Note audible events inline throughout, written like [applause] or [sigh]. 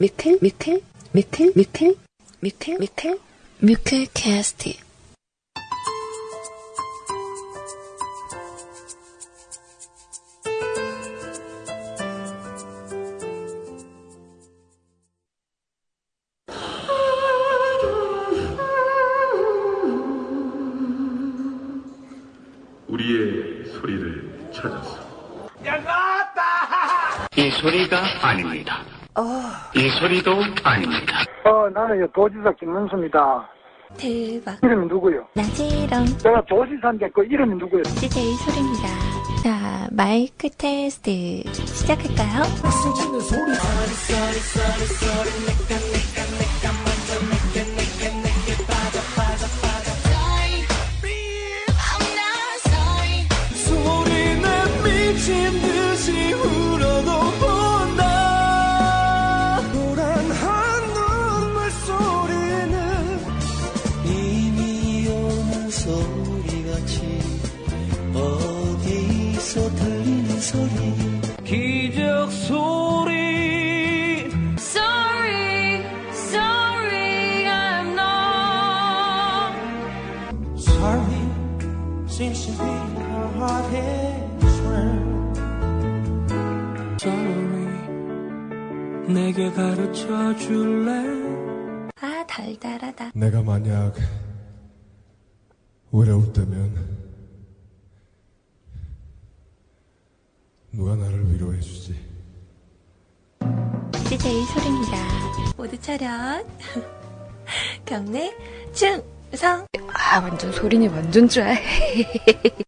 뮤클 뮤클 뮤클 뮤클 뮤클 뮤클 뮤클 캐스트 우리의 소리를 찾았어. 이 소리가 아닙니다. 이 소리도 아닙니다. 어, 나는 도지사 김문수입니다. 대박 이름이 누구요? 나지롱 내가 도지사인데 그 이름이 누구요? DJ 소리입니다 자 마이크 테스트 시작할까요? 소 내게 가르쳐 줄래? 아 달달하다. 내가 만약 외로울 때면 누가 나를 위로해 주지? DJ 소리입니다. 모두 차렷. [laughs] 경례 충성. 아 완전 소리니 완전 拽 [laughs]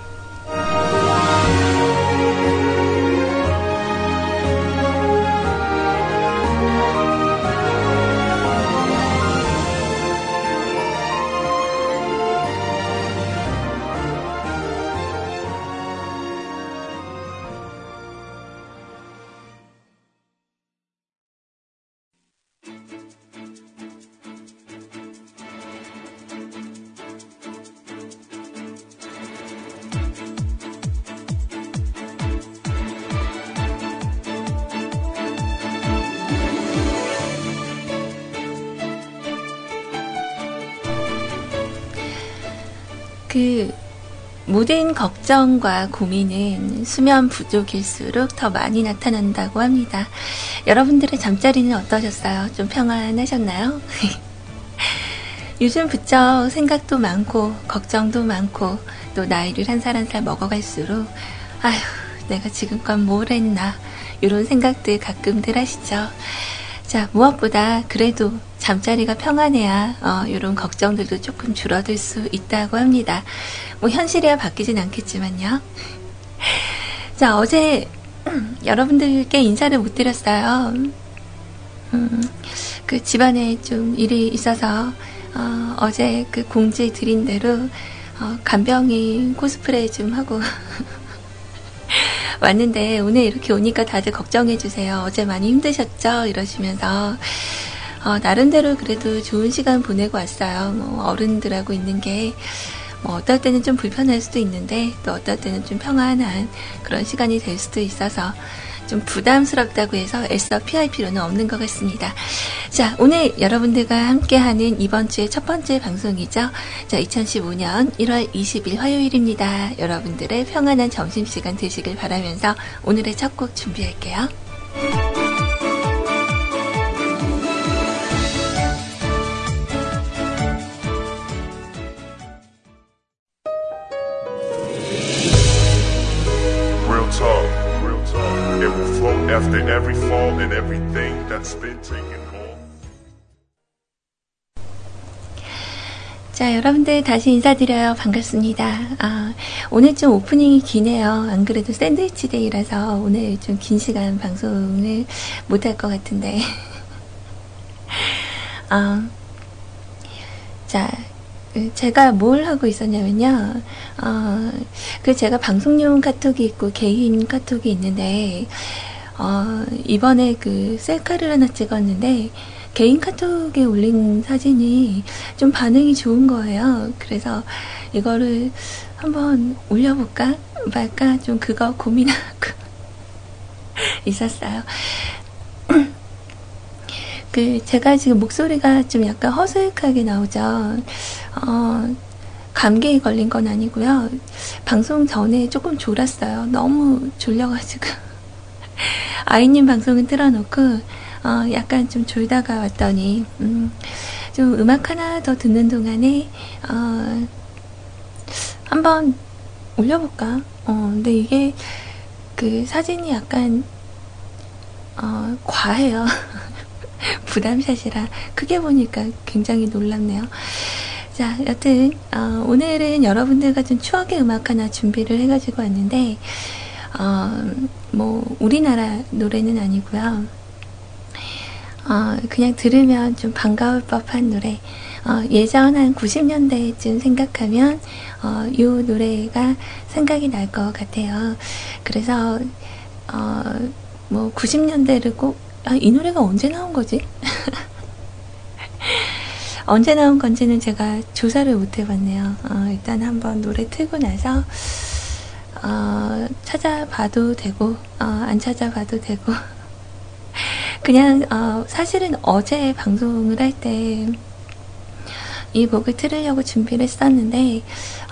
모든 걱정과 고민은 수면 부족일수록 더 많이 나타난다고 합니다. 여러분들의 잠자리는 어떠셨어요? 좀 평안하셨나요? [laughs] 요즘 부쩍 생각도 많고 걱정도 많고 또 나이를 한 살 한살 먹어갈수록 아휴 내가 지금껏 뭘 했나 이런 생각들 가끔들 하시죠. 자 무엇보다 그래도 잠자리가 평안해야 어, 이런 걱정들도 조금 줄어들 수 있다고 합니다. 뭐 현실이야 바뀌진 않겠지만요. [laughs] 자 어제 [clears throat] 여러분들께 인사를 못 드렸어요. 음, 그 집안에 좀 일이 있어서 어, 어제 그 공지 드린 대로 어, 간병인 코스프레 좀 하고 [laughs] 왔는데 오늘 이렇게 오니까 다들 걱정해 주세요. 어제 많이 힘드셨죠? 이러시면서 어, 나름대로 그래도 좋은 시간 보내고 왔어요. 뭐 어른들하고 있는 게 뭐 어떨 때는 좀 불편할 수도 있는데 또 어떨 때는 좀 평안한 그런 시간이 될 수도 있어서 좀 부담스럽다고 해서 애써 피할 필요는 없는 것 같습니다. 자, 오늘 여러분들과 함께하는 이번 주의 첫 번째 방송이죠. 자, 2015년 1월 20일 화요일입니다. 여러분들의 평안한 점심시간 되시길 바라면서 오늘의 첫 곡 준비할게요. 자, 여러분들 다시 인사드려요. 반갑습니다. 아, 오늘 좀 오프닝이 기네요. 안 그래도 샌드위치 데이라서 오늘 좀 긴 시간 방송을 못할 것 같은데. [laughs] 아, 자, 그 제가 뭘 하고 있었냐면요. 어, 그 제가 방송용 카톡이 있고 개인 카톡이 있는데, 어, 이번에 그 셀카를 하나 찍었는데, 개인 카톡에 올린 사진이 좀 반응이 좋은 거예요. 그래서 이거를 한번 올려볼까 말까 좀 그거 고민하고 [laughs] 있었어요. [clears throat] 그 제가 지금 목소리가 좀 약간 허스하게 나오죠. 어, 감기에 걸린 건 아니고요. 방송 전에 조금 졸았어요. 너무 졸려가지고 [laughs] 아이님 방송은 틀어놓고 어, 약간 좀 졸다가 왔더니 음, 좀 음악 하나 더 듣는 동안에 어, 한번 올려볼까? 어, 근데 이게 그 사진이 약간 어, 과해요. [laughs] 부담샷이라 크게 보니까 굉장히 놀랍네요. 자, 여튼 어, 오늘은 여러분들과 좀 추억의 음악 하나 준비를 해가지고 왔는데 어, 뭐 우리나라 노래는 아니고요. 어, 그냥 들으면 좀 반가울 법한 노래. 어, 예전 한 90년대쯤 생각하면 어, 이 노래가 생각이 날 것 같아요. 그래서 어, 뭐 90년대를 꼭 아, 이 노래가 언제 나온 거지? [laughs] 언제 나온 건지는 제가 조사를 못 해봤네요. 어, 일단 한번 노래 틀고 나서 어, 찾아봐도 되고 어, 안 찾아봐도 되고 [laughs] 그냥 어, 사실은 어제 방송을 할 때 이 곡을 틀으려고 준비를 했었는데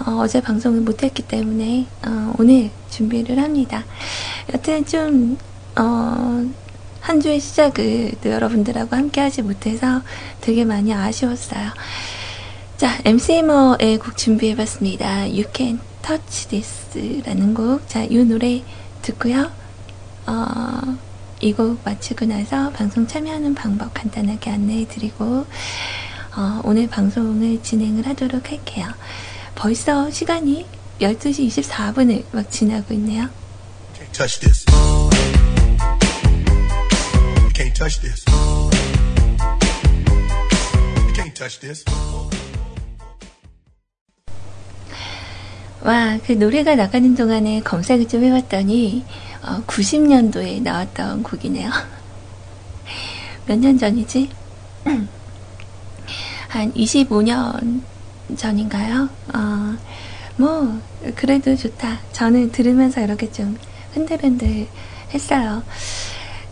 어, 제 방송을 못했기 때문에 어, 오늘 준비를 합니다. 여튼 좀 어, 한 주의 시작을 또 여러분들하고 함께 하지 못해서 되게 많이 아쉬웠어요. 자, MCM어의 곡 준비해봤습니다. You Can Touch This 라는 곡. 자, 이 노래 듣고요. 어, 이 곡 마치고 나서 방송 참여하는 방법 간단하게 안내해 드리고 어, 오늘 방송을 진행을 하도록 할게요. 벌써 시간이 12시 24분을 막 지나고 있네요. Can't touch this. Can't touch this. Can't touch this. 와, 그 노래가 나가는 동안에 검색을 좀 해봤더니 어, 90년도에 나왔던 곡이네요. [laughs] 몇 년 전이지? [clears throat] 한 25년 전인가요? 어, 뭐, 그래도 좋다. 저는 들으면서 이렇게 좀 흔들흔들 했어요.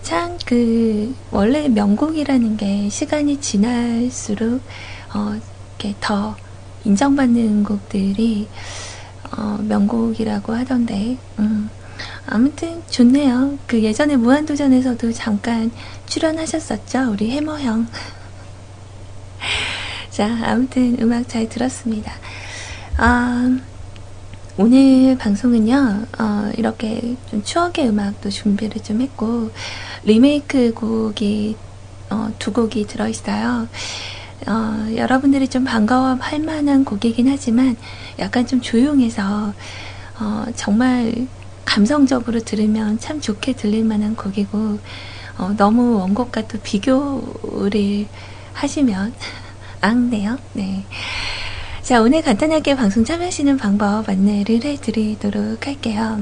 참, 그, 원래 명곡이라는 게 시간이 지날수록, 어, 이렇게 더 인정받는 곡들이, 어, 명곡이라고 하던데, 음, 아무튼 좋네요. 그 예전에 무한도전에서도 잠깐 출연하셨었죠? 우리 해머 형. [laughs] 자, 아무튼 음악 잘 들었습니다. 아, 오늘 방송은요, 어, 이렇게 좀 추억의 음악도 준비를 좀 했고, 리메이크 곡이, 어, 두 곡이 들어있어요. 어, 여러분들이 좀 반가워 할 만한 곡이긴 하지만, 약간 좀 조용해서, 어, 정말 감성적으로 들으면 참 좋게 들릴 만한 곡이고, 어, 너무 원곡과 또 비교를 하시면, [laughs] 앙네요. 네. 자, 오늘 간단하게 방송 참여하시는 방법 안내를 해드리도록 할게요.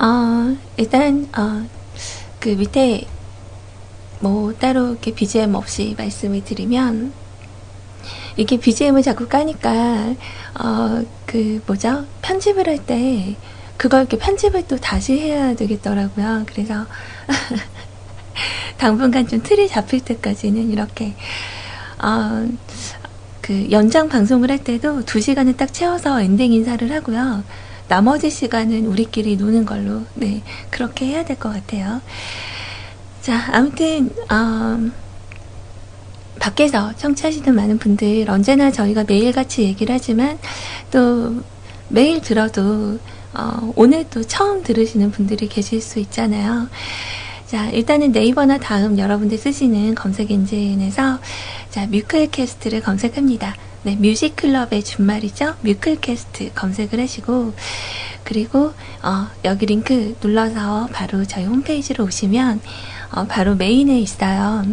어, 일단, 어, 그 밑에 뭐 따로 이렇게 BGM 없이 말씀을 드리면, 이렇게 BGM을 자꾸 까니까, 어, 그 뭐죠? 편집을 할 때, 그걸 이렇게 편집을 또 다시 해야 되겠더라고요. 그래서, [laughs] 당분간 좀 틀이 잡힐 때까지는 이렇게, 어, 그 연장 방송을 할 때도 두 시간을 딱 채워서 엔딩 인사를 하고요. 나머지 시간은 우리끼리 노는 걸로, 네, 그렇게 해야 될 것 같아요. 자, 아무튼, 어, 밖에서 청취하시는 많은 분들, 언제나 저희가 매일같이 얘기를 하지만, 또, 매일 들어도, 어, 오늘 또 처음 들으시는 분들이 계실 수 있잖아요. 자, 일단은 네이버나 다음 여러분들 쓰시는 검색 엔진에서 자, 뮤클캐스트를 검색합니다. 네, 뮤직클럽의 준말이죠. 뮤클캐스트 검색을 하시고 그리고 어, 여기 링크 눌러서 바로 저희 홈페이지로 오시면 어, 바로 메인에 있어요.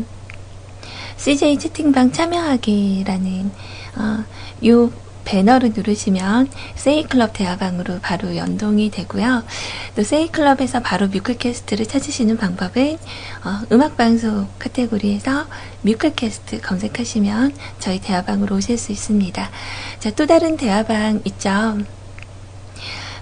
CJ 채팅방 참여하기라는 어, 요 배너를 누르시면 세이클럽 대화방으로 바로 연동이 되고요. 또 세이클럽에서 바로 뮤클캐스트를 찾으시는 방법은 어, 음악방송 카테고리에서 뮤클캐스트 검색하시면 저희 대화방으로 오실 수 있습니다. 자, 또 다른 대화방 있죠.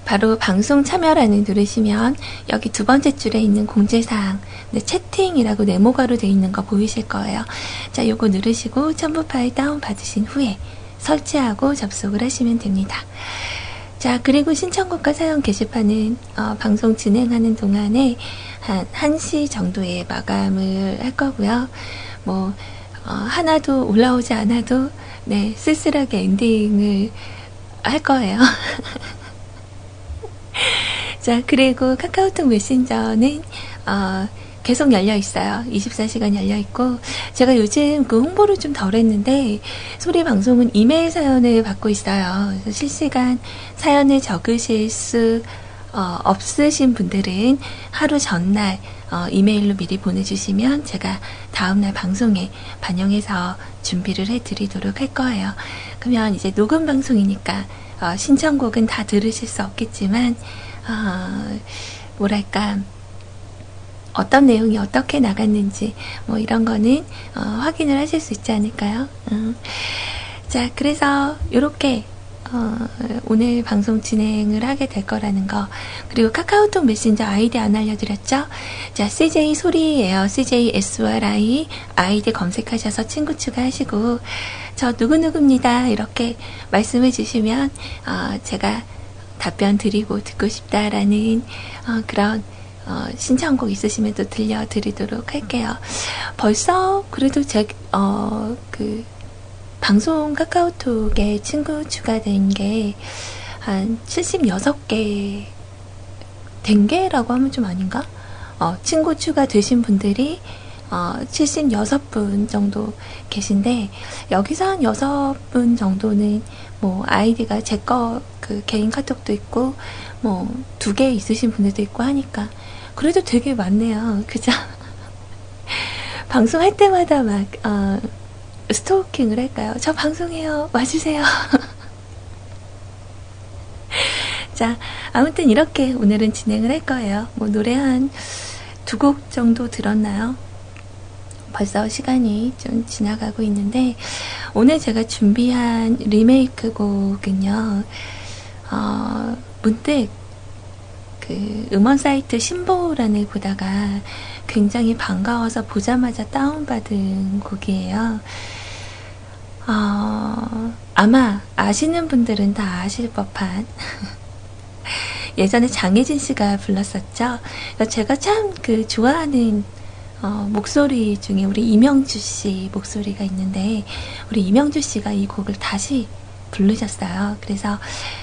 바로 방송 참여란을 누르시면 여기 두 번째 줄에 있는 공지사항 네, 채팅이라고 네모가로 되어 있는 거 보이실 거예요. 자, 요거 누르시고 첨부 파일 다운 받으신 후에 설치하고 접속을 하시면 됩니다. 자, 그리고 신청곡과 사연 게시판은 어, 방송 진행하는 동안에 한 1시 정도에 마감을 할 거고요. 뭐 어, 하나도 올라오지 않아도 네, 쓸쓸하게 엔딩을 할 거예요. [laughs] 자, 그리고 카카오톡 메신저는 어, 계속 열려 있어요. 24시간 열려 있고 제가 요즘 그 홍보를 좀 덜 했는데 소리 방송은 이메일 사연을 받고 있어요. 그래서 실시간 사연을 적으실 수 어, 없으신 분들은 하루 전날 어, 이메일로 미리 보내주시면 제가 다음날 방송에 반영해서 준비를 해드리도록 할 거예요. 그러면 이제 녹음 방송이니까 어, 신청곡은 다 들으실 수 없겠지만 어, 뭐랄까 어떤 내용이 어떻게 나갔는지 뭐 이런 거는 어, 확인을 하실 수 있지 않을까요? 음. 자, 그래서 이렇게 어, 오늘 방송 진행을 하게 될 거라는 거. 그리고 카카오톡 메신저 아이디 안 알려드렸죠? 자, CJ 소리예요. CJ SRI 아이디 검색하셔서 친구 추가하시고, 저 누구누구입니다. 이렇게 말씀해 주시면, 어, 제가 답변 드리고 듣고 싶다라는 어, 그런 어, 신청곡 있으시면 또 들려드리도록 할게요. 벌써 그래도 제, 어, 그, 방송 카카오톡에 친구 추가된 게 한 76개 된 게라고 하면 좀 아닌가? 어, 친구 추가되신 분들이 어, 76분 정도 계신데 여기서 한 6분 정도는 뭐 아이디가 제 거 그 개인 카톡도 있고 뭐 두 개 있으신 분들도 있고 하니까 그래도 되게 많네요. 그죠? [laughs] 방송할 때마다 막, 어, 스토킹을 할까요? 저 방송해요. 와주세요. [laughs] 자, 아무튼 이렇게 오늘은 진행을 할 거예요. 뭐, 노래 한 두 곡 정도 들었나요? 벌써 시간이 좀 지나가고 있는데, 오늘 제가 준비한 리메이크 곡은요, 어, 문득 그 음원 사이트 신보란을 보다가 굉장히 반가워서 보자마자 다운받은 곡이에요. 어, 아마 아시는 분들은 다 아실 법한 [laughs] 예전에 장혜진 씨가 불렀었죠. 제가 참 그 좋아하는 어, 목소리 중에 우리 이명주 씨 목소리가 있는데 우리 이명주 씨가 이 곡을 다시 부르셨어요. 그래서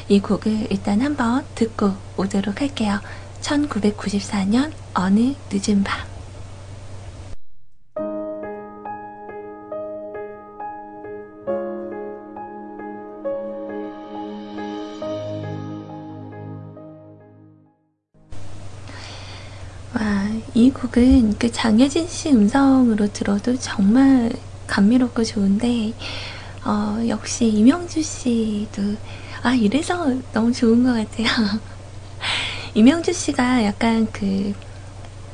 이 곡을 일단 한번 듣고 오도록 할게요. 1994년 어느 늦은 밤. 와, 이 곡은 그 장혜진 씨 음성으로 들어도 정말 감미롭고 좋은데, 어, 역시 이명주 씨도, 아, 이래서 너무 좋은 것 같아요. [laughs] 이명주 씨가 약간 그,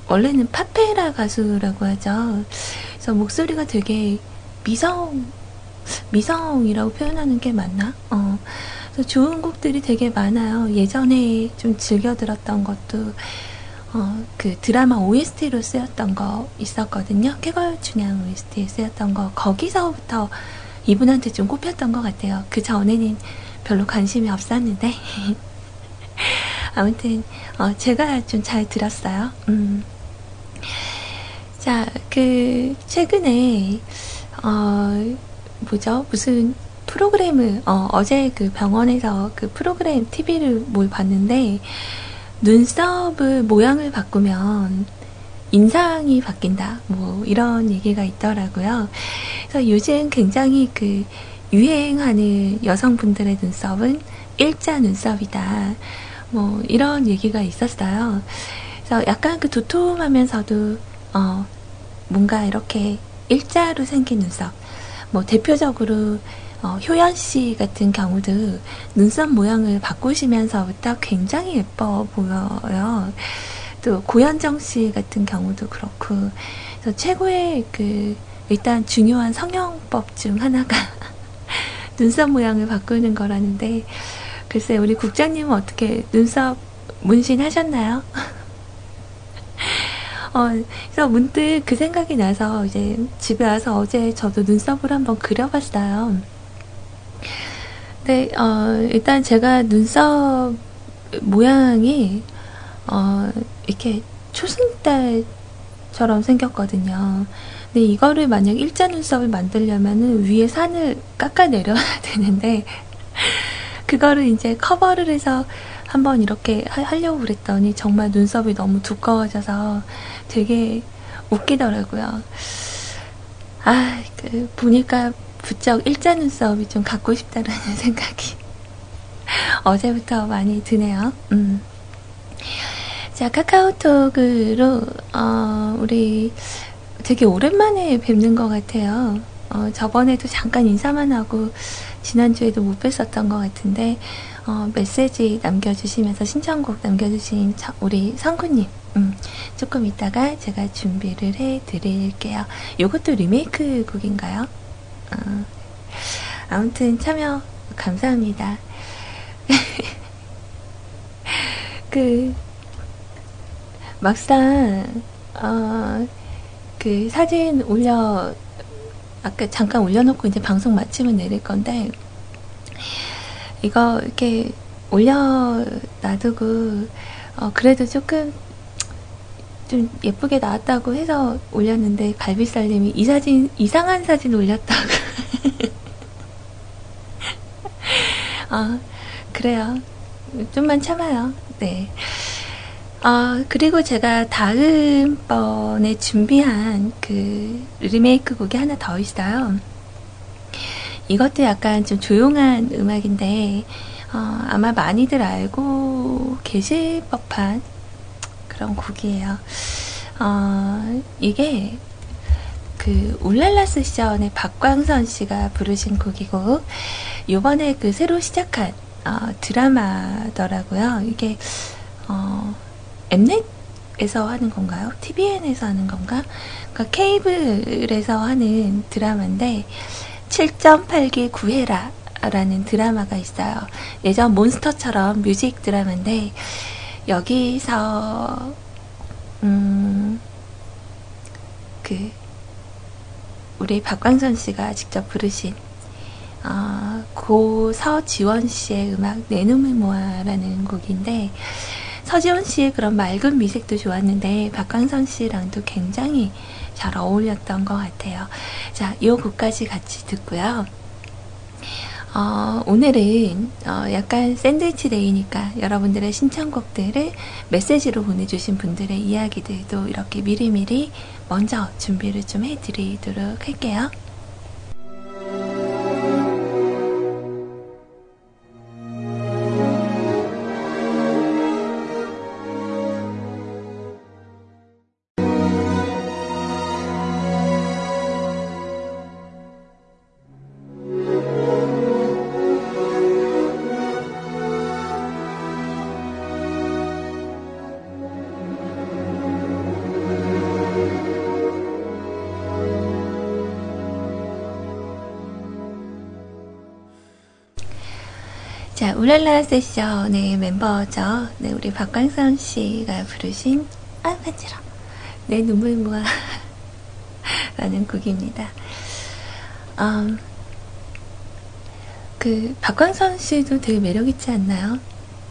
원래는 파페라 가수라고 하죠. 그래서 목소리가 되게 미성, 미성이라고 표현하는 게 맞나? 어. 그래서 좋은 곡들이 되게 많아요. 예전에 좀 즐겨 들었던 것도, 어, 그 드라마 OST로 쓰였던 거 있었거든요. 쾌걸 춘향 OST에 쓰였던 거. 거기서부터 이분한테 좀 꼽혔던 것 같아요. 그 전에는 별로 관심이 없었는데. [laughs] 아무튼, 어, 제가 좀 잘 들었어요. 음. 자, 그, 최근에, 어, 뭐죠? 무슨 프로그램을, 어, 어제 그 병원에서 그 프로그램 TV를 뭘 봤는데, 눈썹을 모양을 바꾸면 인상이 바뀐다. 뭐, 이런 얘기가 있더라고요. 그래서 요즘 굉장히 그 유행하는 여성분들의 눈썹은 일자 눈썹이다. 뭐 이런 얘기가 있었어요. 그래서 약간 그 도톰하면서도 어 뭔가 이렇게 일자로 생긴 눈썹. 뭐 대표적으로 어, 효연 씨 같은 경우도 눈썹 모양을 바꾸시면서부터 굉장히 예뻐 보여요. 또 고현정 씨 같은 경우도 그렇고, 최고의 그 일단 중요한 성형법 중 하나가 [laughs] 눈썹 모양을 바꾸는 거라는데, 글쎄 우리 국장님은 어떻게 눈썹 문신 하셨나요? [laughs] 어, 그래서 문득 그 생각이 나서 이제 집에 와서 어제 저도 눈썹을 한번 그려봤어요. 네, 어, 일단 제가 눈썹 모양이, 어, 이렇게 초승달처럼 생겼거든요. 근데 이거를 만약 일자 눈썹을 만들려면은 위에 산을 깎아 내려야 [laughs] 되는데, 그거를 이제 커버를 해서 한번 이렇게 하, 려고 그랬더니 정말 눈썹이 너무 두꺼워져서 되게 웃기더라고요. 아, 그, 보니까 부쩍 일자 눈썹이 좀 갖고 싶다라는 [laughs] 생각이 어제부터 많이 드네요. 음. 자, 카카오톡으로, 어, 우리 되게 오랜만에 뵙는 것 같아요. 어, 저번에도 잠깐 인사만 하고, 지난주에도 못 뵀었던 것 같은데, 어, 메시지 남겨주시면서 신청곡 남겨주신 우리 성구님, 음, 조금 이따가 제가 준비를 해 드릴게요. 이것도 리메이크 곡인가요? 어, 아무튼 참여 감사합니다. [laughs] 그, 막상, 어, 그 사진 올려, 아까 잠깐 올려놓고 이제 방송 마치면 내릴 건데, 이거 이렇게 올려 놔두고, 어, 그래도 조금 좀 예쁘게 나왔다고 해서 올렸는데 갈비살님이 이 사진 이상한 사진 올렸다고. 아 [laughs] 그래요. 좀만 참아요. 네 아, 그리고 제가 다음번에 준비한 그 리메이크 곡이 하나 더 있어요. 이것도 약간 좀 조용한 음악인데, 어, 아마 많이들 알고 계실 법한 그런 곡이에요. 어, 이게 그 울랄라 세션의 박광선 씨가 부르신 곡이고 요번에 그 새로 시작한 어, 드라마더라고요. 이게 어, 엠넷에서 하는 건가요? TVN에서 하는 건가? 그러니까 케이블에서 하는 드라마인데 7.8개 구해라 라는 드라마가 있어요. 예전 몬스터처럼 뮤직 드라마인데 여기서 음, 그 우리 박광선 씨가 직접 부르신 어, 고 서지원 씨의 음악 내 눈을 모아라는 곡인데 서지원 씨의 그런 맑은 미색도 좋았는데 박광선 씨랑도 굉장히 잘 어울렸던 것 같아요. 자, 이 곡까지 같이 듣고요. 어, 오늘은 어, 약간 샌드위치 데이니까 여러분들의 신청곡들을 메시지로 보내주신 분들의 이야기들도 이렇게 미리미리 먼저 준비를 좀 해드리도록 할게요. 울랄라 세션의 멤버죠. 네, 우리 박광선 씨가 부르신 아, 간지러. 내 눈물 모아 라는 [laughs] 곡입니다. 음, 그 박광선 씨도 되게 매력 있지 않나요?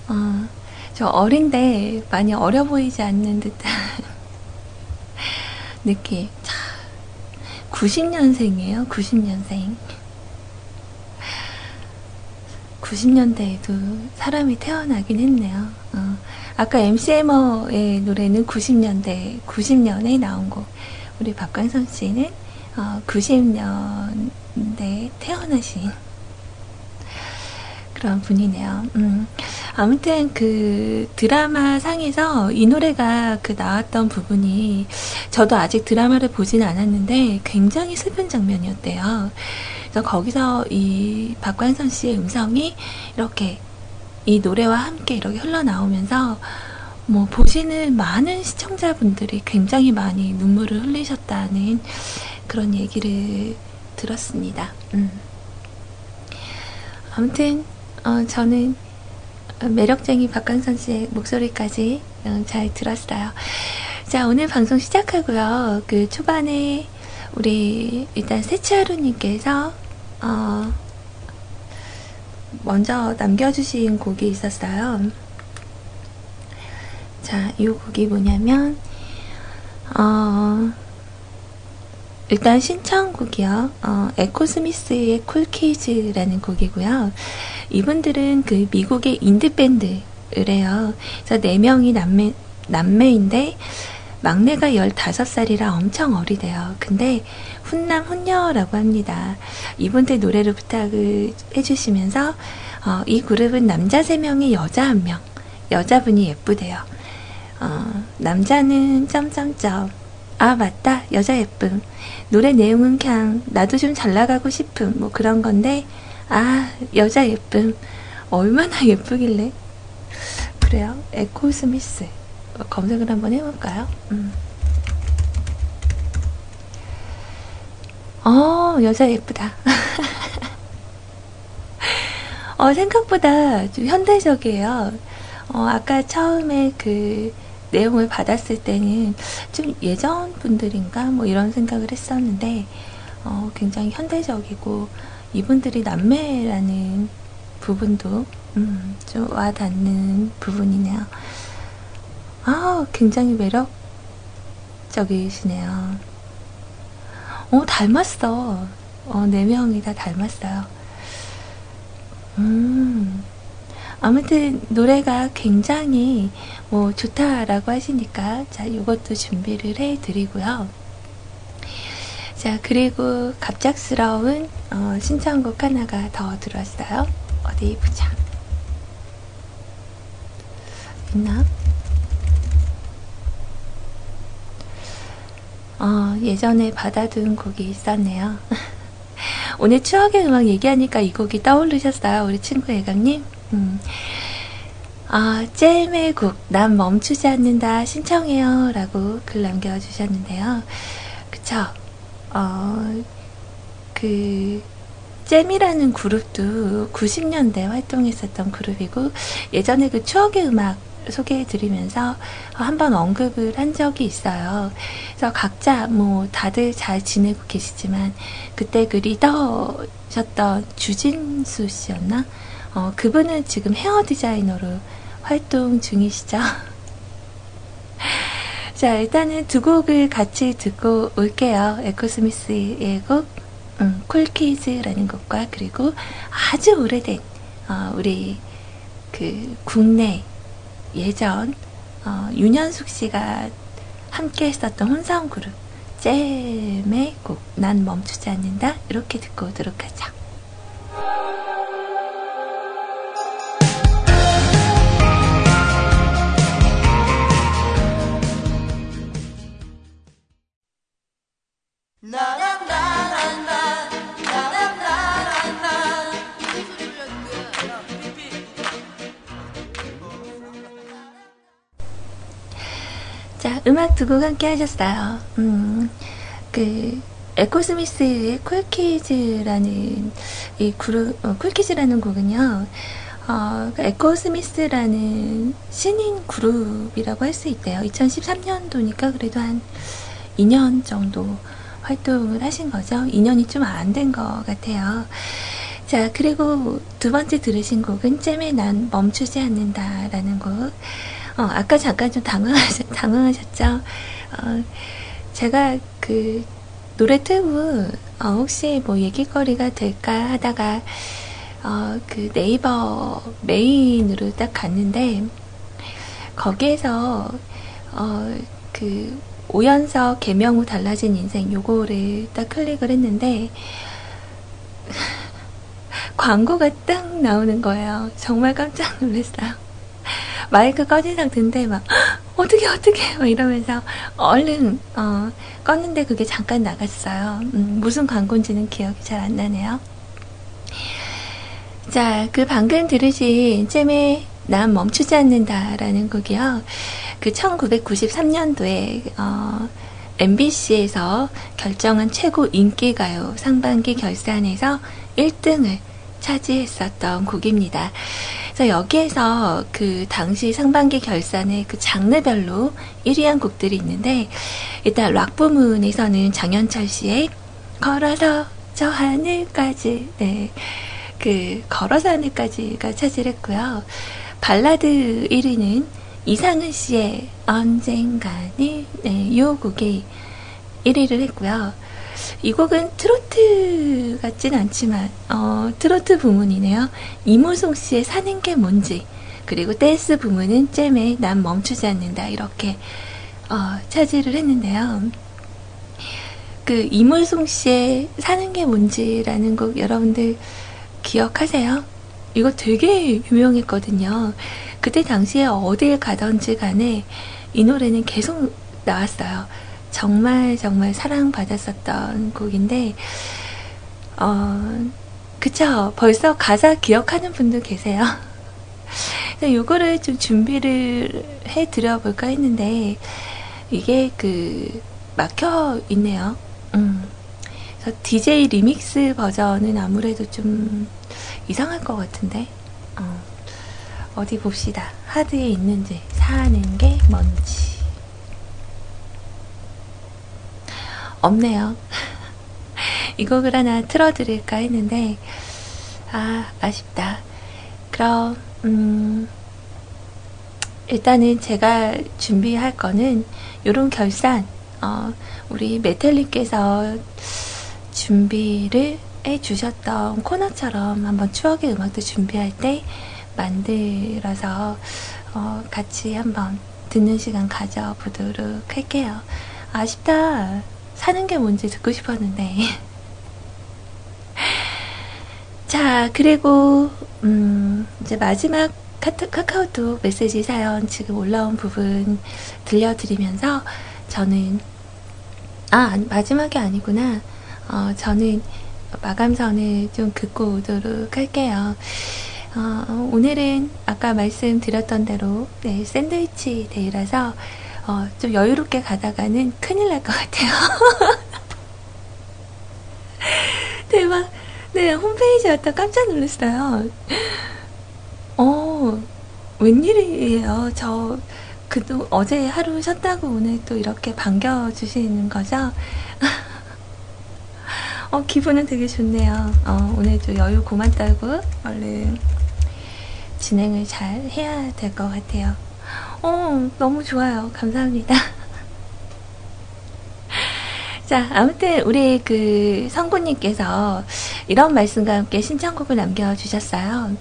어, 저 어린데 많이 어려 보이지 않는 듯한 [laughs] 느낌. 참 90년생이에요. 90년생. 90년대에도 사람이 태어나긴 했네요. 어, 아까 MCM어의 노래는 90년대, 90년에 나온 곡. 우리 박광선 씨는 어, 90년대에 태어나신 그런 분이네요. 음, 아무튼 그 드라마 상에서 이 노래가 그 나왔던 부분이 저도 아직 드라마를 보진 않았는데 굉장히 슬픈 장면이었대요. 그래서 거기서 이 박관선 씨의 음성이 이렇게 이 노래와 함께 이렇게 흘러나오면서 뭐 보시는 많은 시청자분들이 굉장히 많이 눈물을 흘리셨다는 그런 얘기를 들었습니다. 음. 아무튼 어, 저는 매력쟁이 박강선 씨의 목소리까지 어, 잘 들었어요. 자 오늘 방송 시작하고요. 그 초반에 우리 일단 세치하루님께서 어, 먼저 남겨주신 곡이 있었어요. 자, 이 곡이 뭐냐면 어, 일단 신청곡이요. 어, 에코 스미스의 쿨키즈라는 곡이고요. 이분들은 그 미국의 인디밴드래요. 그래서 네 명이 남매, 남매인데 막내가 15살이라 엄청 어리대요. 근데 훈남 훈녀라고 합니다. 이분들 노래를 부탁을 해주시면서 어, 이 그룹은 남자 3명에 여자 1명 여자분이 예쁘대요. 어, 남자는 점점점 아 맞다 여자 예쁨 노래 내용은 그냥 나도 좀 잘 나가고 싶음 뭐 그런 건데 아 여자 예쁨 얼마나 [laughs] 예쁘길래 그래요 에코 스미스 검색을 한번 해볼까요? 음. 어 여자 예쁘다 [laughs] 어 생각보다 좀 현대적이에요 어 아까 처음에 그 내용을 받았을 때는 좀 예전 분들인가 뭐 이런 생각을 했었는데 어, 굉장히 현대적이고 이분들이 남매라는 부분도 음, 좀 와닿는 부분이네요. 아, 굉장히 매력적이시네요. 어, 닮았어. 어, 네 명이 다 닮았어요. 음. 아무튼 노래가 굉장히 뭐 좋다라고 하시니까 자 이것도 준비를 해 드리고요. 자 그리고 갑작스러운 어, 신청곡 하나가 더 들어왔어요. 어디 보자. 있나? 어, 예전에 받아둔 곡이 있었네요. [laughs] 오늘 추억의 음악 얘기하니까 이 곡이 떠오르셨어요, 우리 친구 예감님? 음. 아, 잼의 국, 난 멈추지 않는다, 신청해요. 라고 글 남겨주셨는데요. 그쵸. 어, 그, 잼이라는 그룹도 90년대 활동했었던 그룹이고, 예전에 그 추억의 음악 소개해 드리면서 한번 언급을 한 적이 있어요. 그래서 각자 뭐 다들 잘 지내고 계시지만, 그때 그 리더셨던 주진수 씨였나? 어, 그분은 지금 헤어 디자이너로 활동 중이시죠. [laughs] 자, 일단은 두 곡을 같이 듣고 올게요. 에코스미스의 곡, 음, 쿨키즈라는 곡과 그리고 아주 오래된, 어, 우리 그 국내 예전, 어, 윤현숙 씨가 함께 했었던 혼성 그룹, 잼의 곡, 난 멈추지 않는다. 이렇게 듣고 오도록 하죠. 자, 음악 두 곡 함께 하셨어요. 음, 그, 에코스미스의 쿨키즈라는 이 그룹, 어, 쿨키즈라는 곡은요, 어, 그 에코스미스라는 신인 그룹이라고 할 수 있대요. 2013년도니까 그래도 한 2년 정도 활동을 하신 거죠. 2년이 좀 안 된 것 같아요. 자, 그리고 두 번째 들으신 곡은 잼에 난 멈추지 않는다라는 곡. 어, 아까 잠깐 좀 당황하셨, 당황하셨죠? 어, 제가 그 노래 틀고 어, 혹시 뭐 얘기거리가 될까 하다가 어, 그 네이버 메인으로 딱 갔는데 거기에서 어, 그 오연석 개명 후 달라진 인생 요거를 딱 클릭을 했는데 [laughs] 광고가 딱 나오는 거예요. 정말 깜짝 놀랐어요. 마이크 꺼진 상태인데 막 어떻게 어떻게 막 이러면서 얼른 어, 껐는데 그게 잠깐 나갔어요. 음, 무슨 광고인지는 기억이 잘 안 나네요. 자, 그 방금 들으신 잼의 난 멈추지 않는다라는 곡이요. 그 1993년도에 어, MBC에서 결정한 최고 인기가요 상반기 결산에서 1등을 차지했었던 곡입니다. 그래서 여기에서 그 당시 상반기 결산의 그 장르별로 1위한 곡들이 있는데 일단 락 부문에서는 장현철 씨의 걸어서 저 하늘까지 네. 그 걸어서 하늘까지가 차지했고요. 발라드 1위는 이상은 씨의 언젠가는 네, 이 곡이 1위를 했고요. 이 곡은 트로트 같진 않지만 어, 트로트 부문이네요. 이무송 씨의 사는 게 뭔지 그리고 댄스 부문은 잼의 난 멈추지 않는다 이렇게 어, 차지를 했는데요. 그 이물송 씨의 사는 게 뭔지라는 곡 여러분들 기억하세요? 이거 되게 유명했거든요. 그때 당시에 어딜 가던지 간에 이 노래는 계속 나왔어요. 정말 정말 사랑받았었던 곡인데, 어, 그쵸. 벌써 가사 기억하는 분도 계세요. [laughs] 요거를 좀 준비를 해 드려볼까 했는데, 이게 그, 막혀 있네요. 음. 그래서 DJ 리믹스 버전은 아무래도 좀 이상할 것 같은데, 어. 어디 봅시다. 하드에 있는지, 사는 게 뭔지. 없네요. 이 곡을 하나 틀어드릴까 했는데, 아, 아쉽다. 그럼, 음, 일단은 제가 준비할 거는, 요런 결산, 어, 우리 메텔리께서 준비를 해 주셨던 코너처럼 한번 추억의 음악도 준비할 때 만들어서, 어, 같이 한번 듣는 시간 가져보도록 할게요. 아쉽다. 사는 게 뭔지 듣고 싶었는데. 자, 그리고, 음, 이제 마지막 카트, 카카오톡 메시지 사연 지금 올라온 부분 들려드리면서 저는, 아, 마지막이 아니구나. 어, 저는 마감선을 좀 긋고 오도록 할게요. 어, 오늘은 아까 말씀드렸던 대로, 네, 샌드위치 데이라서, 어, 좀 여유롭게 가다가는 큰일 날 것 같아요. [laughs] 대박. 네, 홈페이지 왔다 깜짝 놀랐어요. 어, 웬일이에요. 저, 그도 어제 하루 쉬었다고 오늘 또 이렇게 반겨주시는 거죠? [laughs] 어, 기분은 되게 좋네요. 어, 오늘 좀 여유 고만 떨고 얼른 진행을 잘 해야 될 것 같아요. 어, 너무 좋아요. 감사합니다. [laughs] 자, 아무튼 우리 그 성구님께서 이런 말씀과 함께 신청곡을 남겨주셨어요.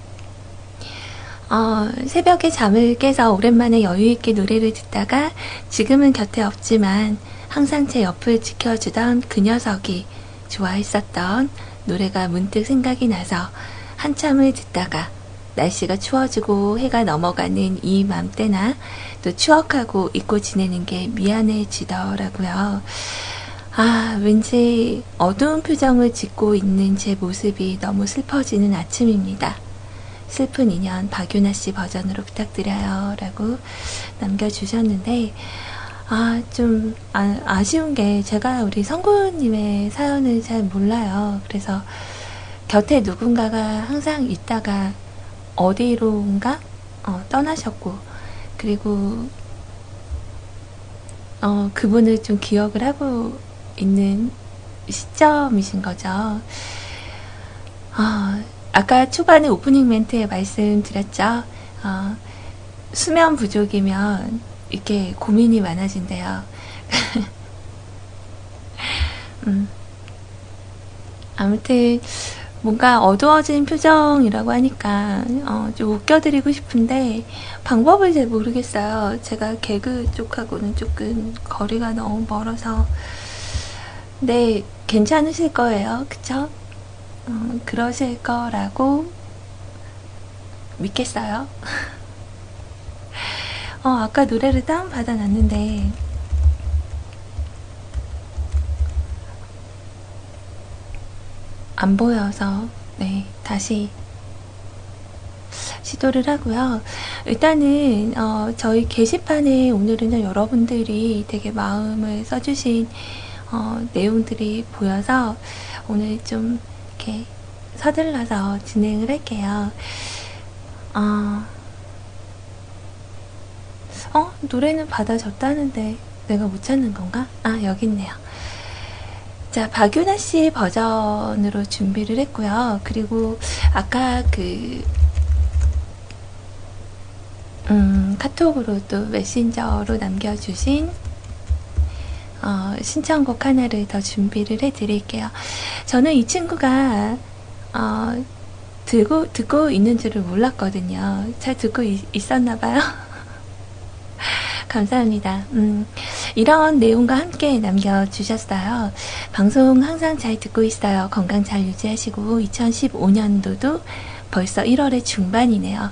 어, 새벽에 잠을 깨서 오랜만에 여유있게 노래를 듣다가 지금은 곁에 없지만 항상 제 옆을 지켜주던 그 녀석이 좋아했었던 노래가 문득 생각이 나서 한참을 듣다가 날씨가 추워지고 해가 넘어가는 이 맘때나 또 추억하고 잊고 지내는 게 미안해지더라고요. 아, 왠지 어두운 표정을 짓고 있는 제 모습이 너무 슬퍼지는 아침입니다. 슬픈 인연 박윤아 씨 버전으로 부탁드려요. 라고 남겨주셨는데, 아, 좀 아, 쉬운게 제가 우리 성구님의 사연을 잘 몰라요. 그래서 곁에 누군가가 항상 있다가 어디로인가 어, 떠나셨고 그리고 어, 그분을 좀 기억을 하고 있는 시점이신 거죠. 어, 아까 초반에 오프닝 멘트에 말씀드렸죠. 어, 수면 부족이면 이렇게 고민이 많아진대요. [laughs] 음. 아무튼 뭔가 어두워진 표정이라고 하니까 어, 좀 웃겨드리고 싶은데 방법을 잘 모르겠어요. 제가 개그 쪽하고는 조금 거리가 너무 멀어서 네 괜찮으실 거예요. 그쵸? 어, 그러실 거라고 믿겠어요. [laughs] 어, 아까 노래를 다운받아 놨는데, 안 보여서, 네, 다시 시도를 하고요. 일단은, 어, 저희 게시판에 오늘은 여러분들이 되게 마음을 써주신, 어, 내용들이 보여서 오늘 좀 이렇게 서둘러서 진행을 할게요. 어, 어, 노래는 받아줬다는데 내가 못 찾는 건가? 아, 여기 있네요. 자, 박윤아 씨 버전으로 준비를 했고요. 그리고 아까 그, 음, 카톡으로 또 메신저로 남겨주신 어, 신청곡 하나를 더 준비를 해드릴게요. 저는 이 친구가 어, 듣고 듣고 있는 줄을 몰랐거든요. 잘 듣고 있, 있었나봐요. [laughs] 감사합니다. 음, 이런 내용과 함께 남겨주셨어요. 방송 항상 잘 듣고 있어요. 건강 잘 유지하시고 2015년도도 벌써 1월의 중반이네요.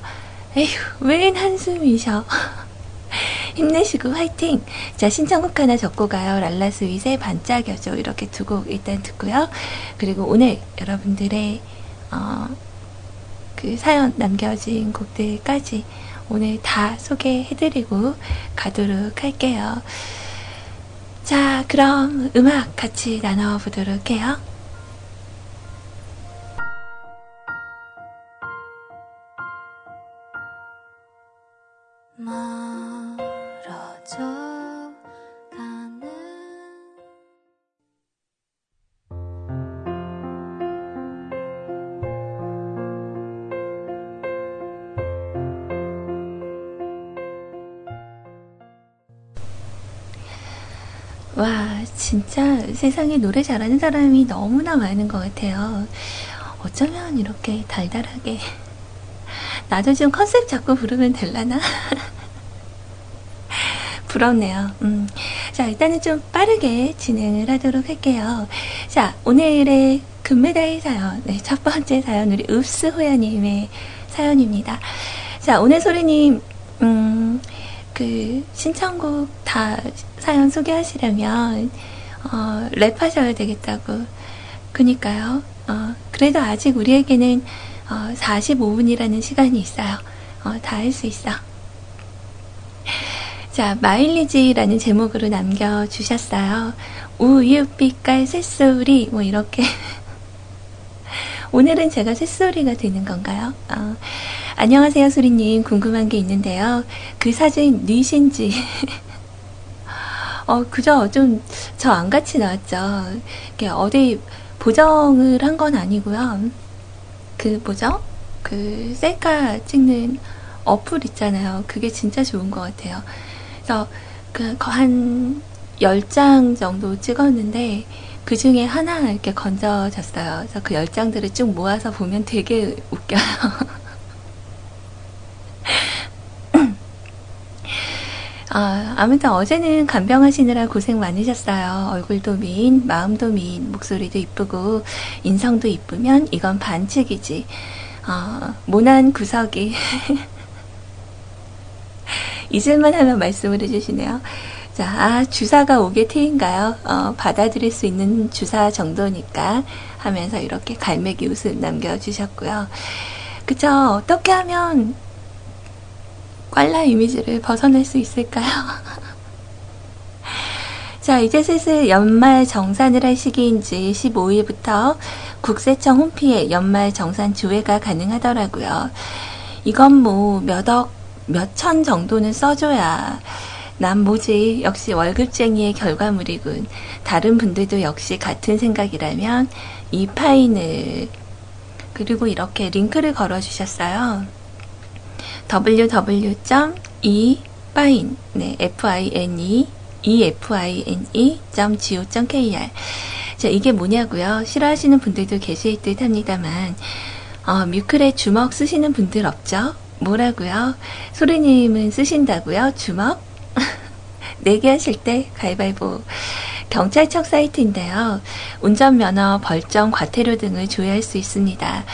에휴, 웬 한숨이셔. [laughs] 힘내시고 화이팅! 자, 신청곡 하나 적고 가요. 랄라스윗의 반짝여줘. 이렇게 두 곡 일단 듣고요. 그리고 오늘 여러분들의, 어, 그 사연 남겨진 곡들까지 오늘 다 소개해드리고 가도록 할게요. 자, 그럼 음악 같이 나눠보도록 해요. 와, 진짜 세상에 노래 잘하는 사람이 너무나 많은 것 같아요. 어쩌면 이렇게 달달하게. 나도 좀 컨셉 잡고 부르면 될라나? [laughs] 부럽네요. 음. 자, 일단은 좀 빠르게 진행을 하도록 할게요. 자, 오늘의 금메달 사연. 네, 첫 번째 사연, 우리 읍스 호야님의 사연입니다. 자, 오늘 소리님, 음, 그, 신청곡 다 사연 소개하시려면, 어, 랩하셔야 되겠다고. 그니까요. 어, 그래도 아직 우리에게는, 어, 45분이라는 시간이 있어요. 어, 다할 수 있어. 자, 마일리지라는 제목으로 남겨주셨어요. 우유빛깔 새소리, 뭐, 이렇게. [laughs] 오늘은 제가 새소리가 되는 건가요? 어, 안녕하세요, 소리님. 궁금한 게 있는데요. 그 사진 니신지. [laughs] 어, 그죠? 좀, 저 안 같이 나왔죠. 이게 어디 보정을 한 건 아니고요. 그, 뭐죠? 그, 셀카 찍는 어플 있잖아요. 그게 진짜 좋은 것 같아요. 그래서, 그, 한 10장 정도 찍었는데, 그 중에 하나 이렇게 건져졌어요. 그래서 그 10장들을 쭉 모아서 보면 되게 웃겨요. [laughs] 아, 아무튼 어제는 간병하시느라 고생 많으셨어요. 얼굴도 미인, 마음도 미인, 목소리도 이쁘고, 인성도 이쁘면 이건 반칙이지. 어, 모난 구석이. [laughs] 잊을만 하면 말씀을 해주시네요. 자, 아, 주사가 오게 테인가요? 어, 받아들일 수 있는 주사 정도니까 하면서 이렇게 갈매기 웃음 남겨주셨고요. 그쵸? 어떻게 하면 꽐라 이미지를 벗어날 수 있을까요? [laughs] 자, 이제 슬슬 연말 정산을 할 시기인지 15일부터 국세청 홈피에 연말 정산 조회가 가능하더라고요. 이건 뭐 몇 억, 몇천 정도는 써줘야 난 뭐지 역시 월급쟁이의 결과물이군. 다른 분들도 역시 같은 생각이라면 이 파인을 그리고 이렇게 링크를 걸어주셨어요. www.efine 네, f-i-n-e efine.go.kr 자, 이게 뭐냐고요? 싫어하시는 분들도 계실 듯 합니다만 어, 뮤클에 주먹 쓰시는 분들 없죠? 뭐라고요? 소리님은 쓰신다고요? 주먹? [laughs] 내기 하실 때 가위바위보 경찰청 사이트인데요. 운전면허, 벌점, 과태료 등을 조회할 수 있습니다.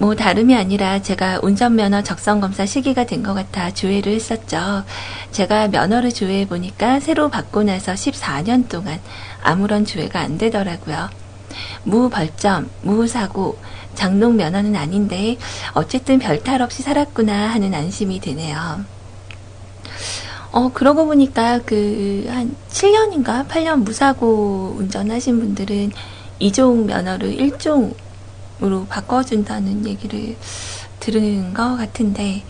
뭐 다름이 아니라 제가 운전면허 적성검사 시기가 된 것 같아 조회를 했었죠. 제가 면허를 조회해 보니까 새로 받고 나서 14년 동안 아무런 조회가 안 되더라고요. 무벌점, 무사고, 장롱 면허는 아닌데 어쨌든 별탈 없이 살았구나 하는 안심이 드네요. 어, 그러고 보니까 그, 한 7년인가 8년 무사고 운전하신 분들은 2종 면허를 1종 으로 바꿔준다는 얘기를 들은 것 같은데,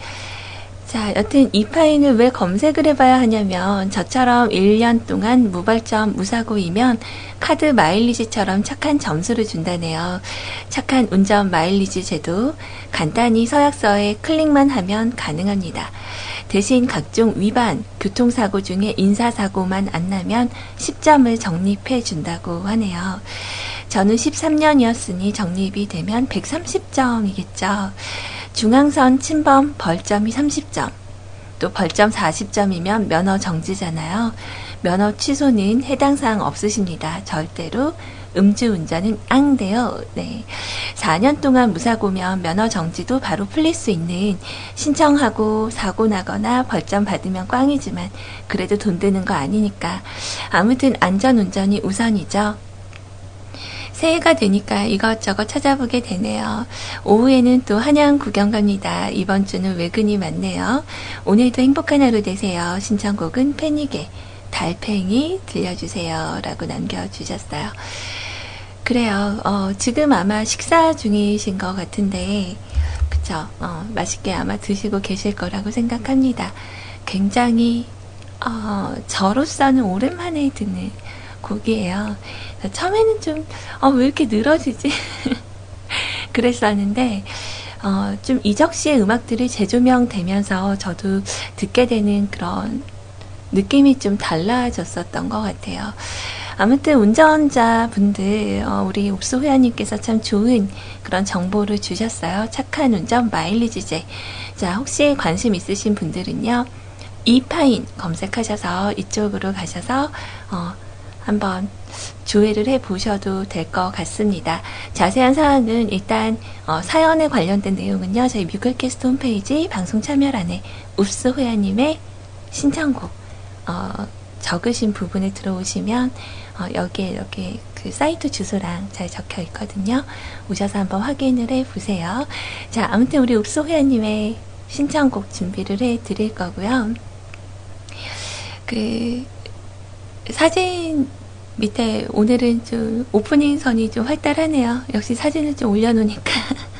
자, 여튼 이 파인을 왜 검색을 해봐야 하냐면 저처럼 1년 동안 무발점 무사고이면 카드 마일리지처럼 착한 점수를 준다네요. 착한 운전 마일리지 제도 간단히 서약서에 클릭만 하면 가능합니다. 대신 각종 위반, 교통사고 중에 인사사고만 안 나면 10점을 적립해 준다고 하네요. 저는 13년이었으니 적립이 되면 130점이겠죠. 중앙선 침범 벌점이 30점, 또 벌점 40점이면 면허 정지잖아요. 면허 취소는 해당 사항 없으십니다. 절대로 음주운전은 앙돼요. 네. 4년 동안 무사고면 면허 정지도 바로 풀릴 수 있는 신청하고 사고 나거나 벌점 받으면 꽝이지만 그래도 돈 드는 거 아니니까 아무튼 안전운전이 우선이죠. 새해가 되니까 이것저것 찾아보게 되네요. 오후에는 또 한양 구경 갑니다. 이번 주는 외근이 많네요. 오늘도 행복한 하루 되세요. 신청곡은 패닉의 달팽이 들려주세요. 라고 남겨주셨어요. 그래요. 어, 지금 아마 식사 중이신 것 같은데, 그쵸. 어, 맛있게 아마 드시고 계실 거라고 생각합니다. 굉장히, 어, 저로서는 오랜만에 듣는 곡이에요. 처음에는 좀, 어, 왜 이렇게 늘어지지? [laughs] 그랬었는데, 어, 좀 이적 씨의 음악들이 재조명되면서 저도 듣게 되는 그런 느낌이 좀 달라졌었던 것 같아요. 아무튼 운전자 분들, 어, 우리 옥수 회원님께서 참 좋은 그런 정보를 주셨어요. 착한 운전 마일리지제. 자, 혹시 관심 있으신 분들은요, 이파인 검색하셔서 이쪽으로 가셔서, 어, 한번 조회를 해 보셔도 될 것 같습니다. 자세한 사항은 일단 어, 사연에 관련된 내용은요 저희 뮤클캐스트 홈페이지 방송 참여란에 읍스 호야님의 신청곡 어, 적으신 부분에 들어오시면 어, 여기에 이렇게 그 사이트 주소랑 잘 적혀 있거든요. 오셔서 한번 확인을 해 보세요. 자 아무튼 우리 읍스 호야님의 신청곡 준비를 해 드릴 거고요. 그 사진 밑에 오늘은 좀 오프닝 선이 좀 활달하네요. 역시 사진을 좀 올려놓으니까. [laughs]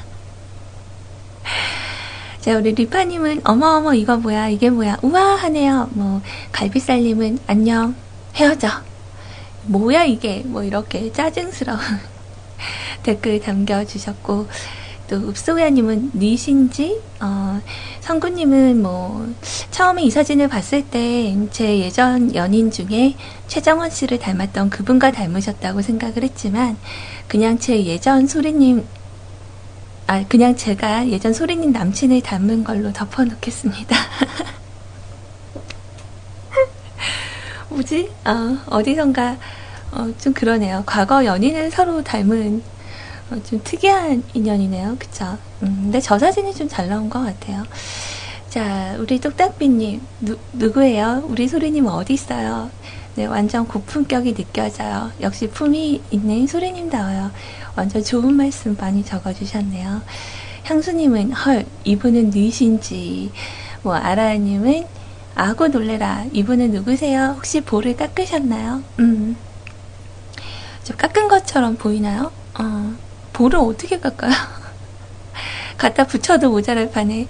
자, 우리 리파님은 어머어머 이거 뭐야 이게 뭐야 우와 하네요. 뭐 갈비살님은 안녕 헤어져. 뭐야 이게 뭐 이렇게 짜증스러운 [laughs] 댓글 남겨주셨고 또 읍소야님은 니신지 어, 성구님은 뭐 처음에 이 사진을 봤을 때 제 예전 연인 중에 최정원 씨를 닮았던 그분과 닮으셨다고 생각을 했지만 그냥 제 예전 소리님 아 그냥 제가 예전 소리님 남친을 닮은 걸로 덮어놓겠습니다. [laughs] 뭐지? 어, 어디선가 어, 좀 그러네요. 과거 연인을 서로 닮은 어, 좀 특이한 인연이네요. 그쵸? 음, 근데 저 사진이 좀 잘 나온 것 같아요. 자, 우리 똑딱비님, 누, 누구예요? 우리 소리님 어디 있어요? 네, 완전 고품격이 느껴져요. 역시 품이 있는 소리님다워요. 완전 좋은 말씀 많이 적어주셨네요. 향수님은, 헐, 이분은 누이신지. 뭐, 아라님은, 아고 놀래라. 이분은 누구세요? 혹시 볼을 깎으셨나요? 음. 좀 깎은 것처럼 보이나요? 어, 볼을 어떻게 깎아요? [laughs] 갖다 붙여도 모자랄 판에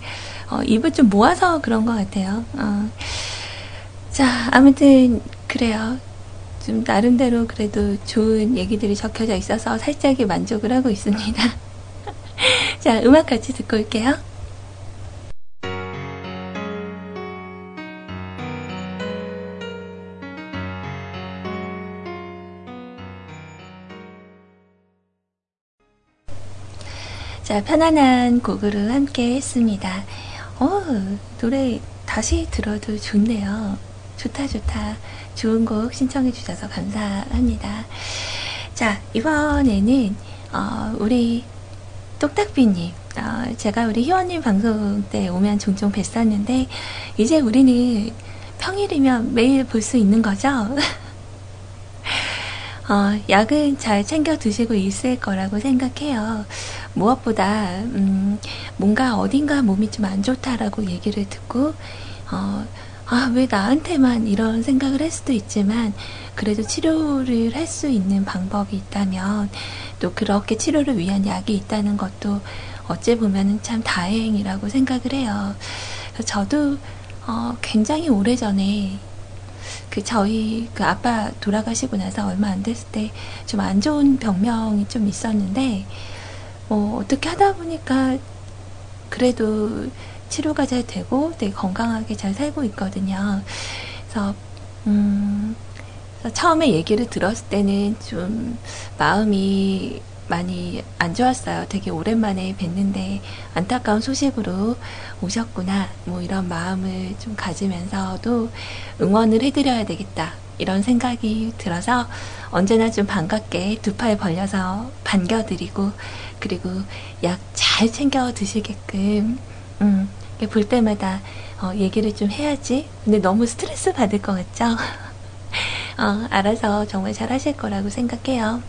어, 입을 좀 모아서 그런 것 같아요. 어. 자, 아무튼 그래요. 좀 나름대로 그래도 좋은 얘기들이 적혀져 있어서 살짝의 만족을 하고 있습니다. [laughs] 자, 음악 같이 듣고 올게요. 자, 편안한 곡으로 함께 했습니다. 어, 노래 다시 들어도 좋네요. 좋다, 좋다. 좋은 곡 신청해 주셔서 감사합니다. 자, 이번에는, 어, 우리 똑딱비님, 어, 제가 우리 희원님 방송 때 오면 종종 뵀었는데, 이제 우리는 평일이면 매일 볼 수 있는 거죠? [laughs] 어, 약은 잘 챙겨 드시고 있을 거라고 생각해요. 무엇보다, 음, 뭔가 어딘가 몸이 좀 안 좋다라고 얘기를 듣고, 어, 아, 왜 나한테만 이런 생각을 할 수도 있지만, 그래도 치료를 할 수 있는 방법이 있다면, 또 그렇게 치료를 위한 약이 있다는 것도 어찌 보면은 참 다행이라고 생각을 해요. 저도, 어, 굉장히 오래 전에, 그 저희 그 아빠 돌아가시고 나서 얼마 안 됐을 때 좀 안 좋은 병명이 좀 있었는데, 뭐, 어떻게 하다 보니까 그래도 치료가 잘 되고 되게 건강하게 잘 살고 있거든요. 그래서, 음, 그래서 처음에 얘기를 들었을 때는 좀 마음이 많이 안 좋았어요. 되게 오랜만에 뵀는데 안타까운 소식으로 오셨구나. 뭐 이런 마음을 좀 가지면서도 응원을 해드려야 되겠다. 이런 생각이 들어서 언제나 좀 반갑게 두 팔 벌려서 반겨드리고 그리고 약 잘 챙겨 드시게끔 음, 볼 때마다 어, 얘기를 좀 해야지. 근데 너무 스트레스 받을 것 같죠? [laughs] 어, 알아서 정말 잘 하실 거라고 생각해요.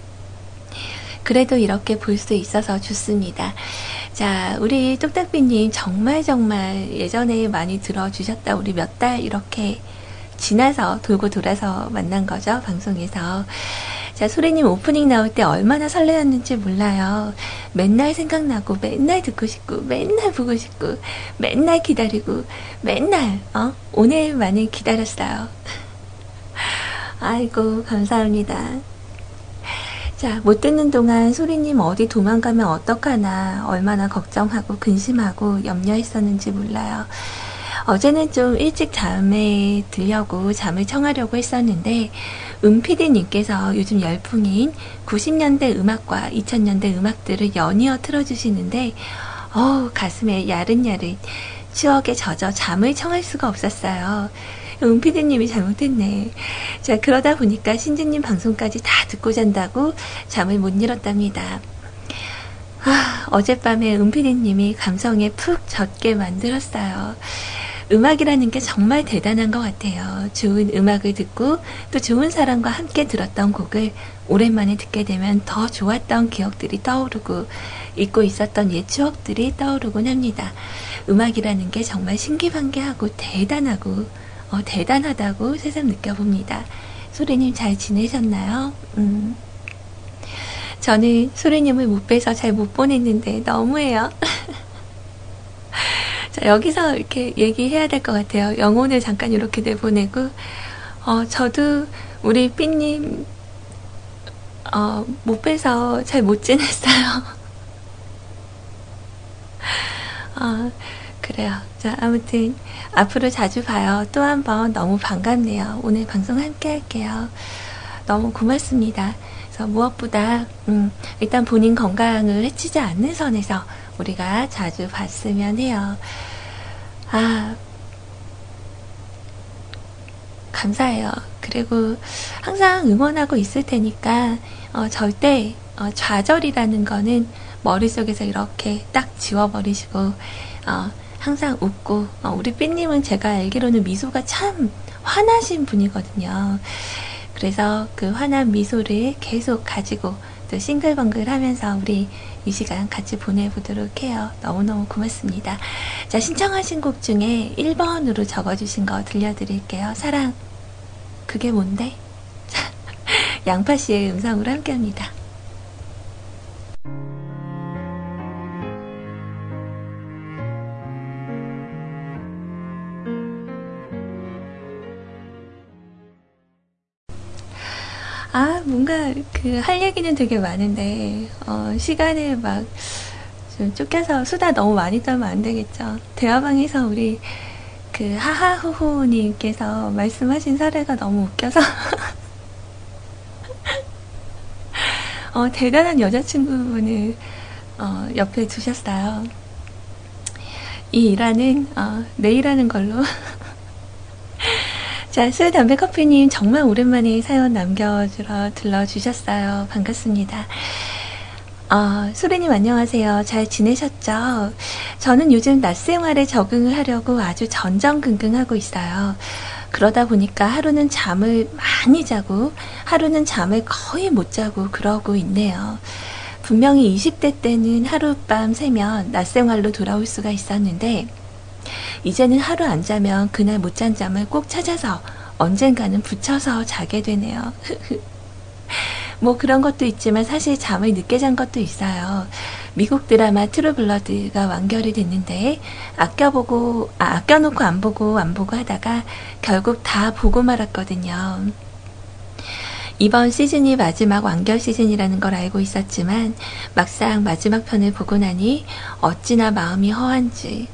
그래도 이렇게 볼 수 있어서 좋습니다. 자, 우리 뚝딱비님 정말 정말 예전에 많이 들어주셨다. 우리 몇 달 이렇게 지나서 돌고 돌아서 만난 거죠. 방송에서. 자, 소리님 오프닝 나올 때 얼마나 설레었는지 몰라요. 맨날 생각나고, 맨날 듣고 싶고, 맨날 보고 싶고, 맨날 기다리고, 맨날, 어? 오늘만을 기다렸어요. 아이고, 감사합니다. 자, 못 듣는 동안 소리님 어디 도망가면 어떡하나 얼마나 걱정하고 근심하고 염려했었는지 몰라요. 어제는 좀 일찍 잠에 들려고 잠을 청하려고 했었는데 은피디님께서 요즘 열풍인 90년대 음악과 2000년대 음악들을 연이어 틀어주시는데 어우 가슴에 야른야른 추억에 젖어 잠을 청할 수가 없었어요. 은피디님이 잘못했네. 자 그러다 보니까 신지님 방송까지 다 듣고 잔다고 잠을 못 잃었답니다. 아, 어젯밤에 은피디님이 감성에 푹 젖게 만들었어요. 음악이라는 게 정말 대단한 것 같아요. 좋은 음악을 듣고 또 좋은 사람과 함께 들었던 곡을 오랜만에 듣게 되면 더 좋았던 기억들이 떠오르고 잊고 있었던 옛 추억들이 떠오르곤 합니다. 음악이라는 게 정말 신기반기하고 대단하고 어, 대단하다고 새삼 느껴봅니다. 소리님 잘 지내셨나요? 음. 저는 소리님을 못 뵈서 잘 못 보냈는데 너무해요. [laughs] 자, 여기서 이렇게 얘기해야 될 것 같아요. 영혼을 잠깐 이렇게 내보내고, 어, 저도 우리 삐님, 어, 못 뵈서 잘 못 지냈어요. [laughs] 어, 그래요. 자, 아무튼, 앞으로 자주 봐요. 또 한 번 너무 반갑네요. 오늘 방송 함께 할게요. 너무 고맙습니다. 그래서 무엇보다, 음, 일단 본인 건강을 해치지 않는 선에서 우리가 자주 봤으면 해요. 아, 감사해요. 그리고 항상 응원하고 있을 테니까 어, 절대 어, 좌절이라는 거는 머릿속에서 이렇게 딱 지워버리시고 어, 항상 웃고 어, 우리 삐님은 제가 알기로는 미소가 참 환하신 분이거든요. 그래서 그 환한 미소를 계속 가지고 또 싱글벙글 하면서 우리 이 시간 같이 보내보도록 해요. 너무너무 고맙습니다. 자, 신청하신 곡 중에 1번으로 적어주신 거 들려드릴게요. 사랑. 그게 뭔데? [laughs] 양파 씨의 음성으로 함께 합니다. 아, 뭔가 그 할 얘기는 되게 많은데, 어, 시간을 막 좀 쫓겨서 수다 너무 많이 떨면 안 되겠죠. 대화방에서 우리 그 하하호호님께서 말씀하신 사례가 너무 웃겨서. [laughs] 어, 대단한 여자친구분을 어, 옆에 두셨어요. 이 일화는 어, 내일 하는 걸로. [laughs] 자, 술, 담배, 커피님 정말 오랜만에 사연 남겨주러 들러주셨어요. 반갑습니다. 어, 소리님 안녕하세요. 잘 지내셨죠? 저는 요즘 낮 생활에 적응을 하려고 아주 전전긍긍하고 있어요. 그러다 보니까 하루는 잠을 많이 자고 하루는 잠을 거의 못 자고 그러고 있네요. 분명히 20대 때는 하룻밤 새면 낮 생활로 돌아올 수가 있었는데 이제는 하루 안 자면 그날 못 잔 잠을 꼭 찾아서 언젠가는 붙여서 자게 되네요. [laughs] 뭐 그런 것도 있지만 사실 잠을 늦게 잔 것도 있어요. 미국 드라마 트루블러드가 완결이 됐는데 아껴보고 아, 아껴놓고 안 보고 안 보고 하다가 결국 다 보고 말았거든요. 이번 시즌이 마지막 완결 시즌이라는 걸 알고 있었지만 막상 마지막 편을 보고 나니 어찌나 마음이 허한지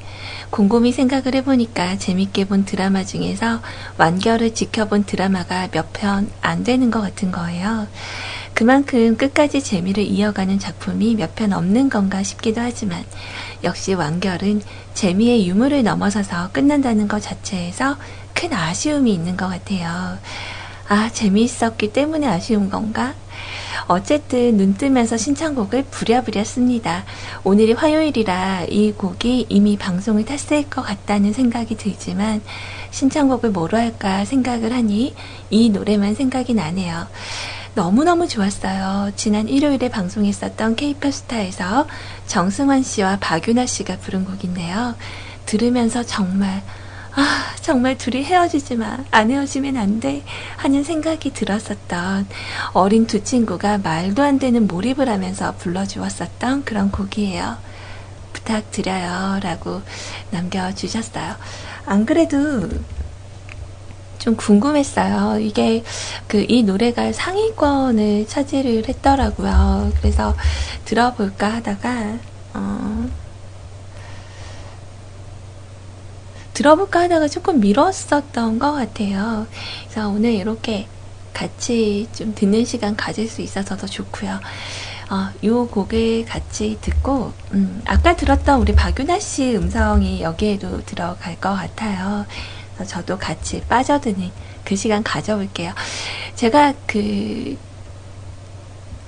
곰곰이 생각을 해보니까 재밌게 본 드라마 중에서 완결을 지켜본 드라마가 몇 편 안 되는 것 같은 거예요. 그만큼 끝까지 재미를 이어가는 작품이 몇 편 없는 건가 싶기도 하지만 역시 완결은 재미의 유무를 넘어서서 끝난다는 것 자체에서 큰 아쉬움이 있는 것 같아요. 아, 재미있었기 때문에 아쉬운 건가? 어쨌든 눈 뜨면서 신청곡을 부랴부랴 씁니다. 오늘이 화요일이라 이 곡이 이미 방송을 탔을 것 같다는 생각이 들지만 신청곡을 뭐로 할까 생각을 하니 이 노래만 생각이 나네요. 너무너무 좋았어요. 지난 일요일에 방송했었던 케이팝 스타에서 정승환 씨와 박윤아 씨가 부른 곡인데요. 들으면서 정말 아, 정말 둘이 헤어지지 마. 안 헤어지면 안 돼. 하는 생각이 들었었던 어린 두 친구가 말도 안 되는 몰입을 하면서 불러주었었던 그런 곡이에요. 부탁드려요. 라고 남겨주셨어요. 안 그래도 좀 궁금했어요. 이게 그 이 노래가 상위권을 차지를 했더라고요. 그래서 들어볼까 하다가 어 들어볼까 하다가 조금 미뤘었던 것 같아요. 그래서 오늘 이렇게 같이 좀 듣는 시간 가질 수 있어서 더 좋고요. 어, 이 곡을 같이 듣고 음, 아까 들었던 우리 박윤아 씨 음성이 여기에도 들어갈 것 같아요. 저도 같이 빠져드는 그 시간 가져볼게요. 제가 그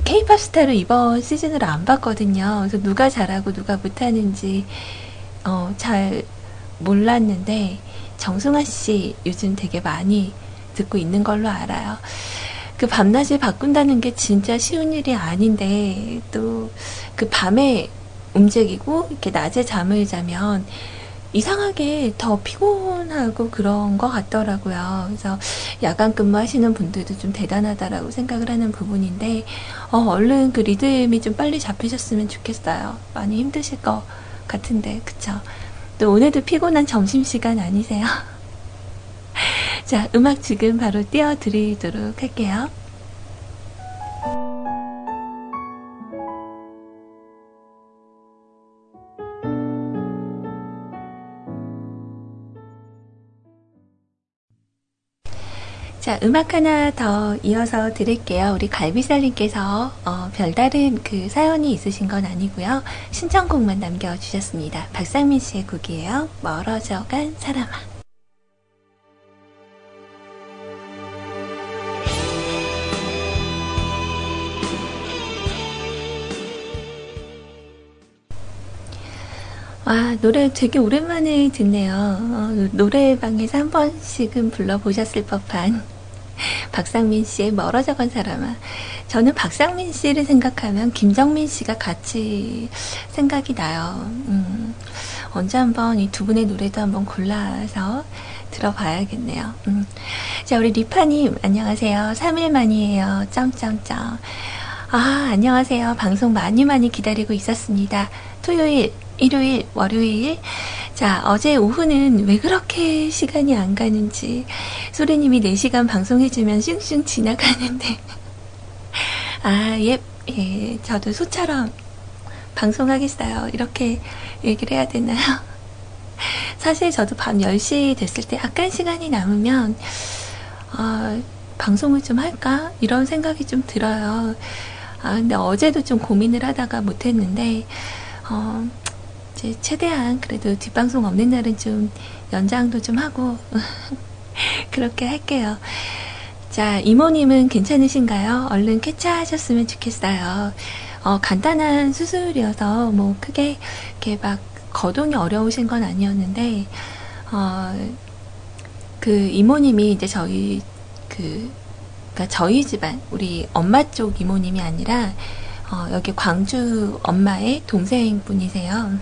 케이팝 스타를 이번 시즌으로 안 봤거든요. 그래서 누가 잘하고 누가 못하는지 어, 잘 몰랐는데 정승아 씨 요즘 되게 많이 듣고 있는 걸로 알아요. 그 밤낮을 바꾼다는 게 진짜 쉬운 일이 아닌데 또 그 밤에 움직이고 이렇게 낮에 잠을 자면 이상하게 더 피곤하고 그런 것 같더라고요. 그래서 야간 근무하시는 분들도 좀 대단하다라고 생각을 하는 부분인데, 어, 얼른 그 리듬이 좀 빨리 잡히셨으면 좋겠어요. 많이 힘드실 것 같은데, 그쵸? 또 오늘도 피곤한 점심시간 아니세요? [laughs] 자, 음악 지금 바로 띄워드리도록 할게요. 자, 음악 하나 더 이어서 드릴게요. 우리 갈비살님께서 어, 별다른 그 사연이 있으신 건 아니고요. 신청곡만 남겨주셨습니다. 박상민 씨의 곡이에요. 멀어져간 사람아. 와, 노래 되게 오랜만에 듣네요. 어, 노래방에서 한 번씩은 불러보셨을 법한 박상민 씨의 멀어져 간 사람아. 저는 박상민 씨를 생각하면 김정민 씨가 같이 생각이 나요. 음, 언제 한번 이 두 분의 노래도 한번 골라서 들어봐야겠네요. 음. 자, 우리 리파님, 안녕하세요. 3일 만이에요. 짱짱짱. 아, 안녕하세요. 방송 많이 많이 기다리고 있었습니다. 토요일, 일요일, 월요일. 자, 어제 오후는 왜 그렇게 시간이 안 가는지. 소리님이 4시간 방송해주면 슝슝 지나가는데. [laughs] 아, 예, 예, 저도 소처럼 방송하겠어요. 이렇게 얘기를 해야 되나요? [laughs] 사실 저도 밤 10시 됐을 때 약간 시간이 남으면, 어, 방송을 좀 할까? 이런 생각이 좀 들어요. 아, 근데 어제도 좀 고민을 하다가 못했는데, 어, 이제 최대한 그래도 뒷방송 없는 날은 좀 연장도 좀 하고 [laughs] 그렇게 할게요. 자, 이모님은 괜찮으신가요? 얼른 쾌차하셨으면 좋겠어요. 어, 간단한 수술이어서 뭐 크게 이렇게 막 거동이 어려우신 건 아니었는데, 어, 그 이모님이 이제 저희 그, 그니까 저희 집안, 우리 엄마 쪽 이모님이 아니라, 어, 여기 광주 엄마의 동생분이세요.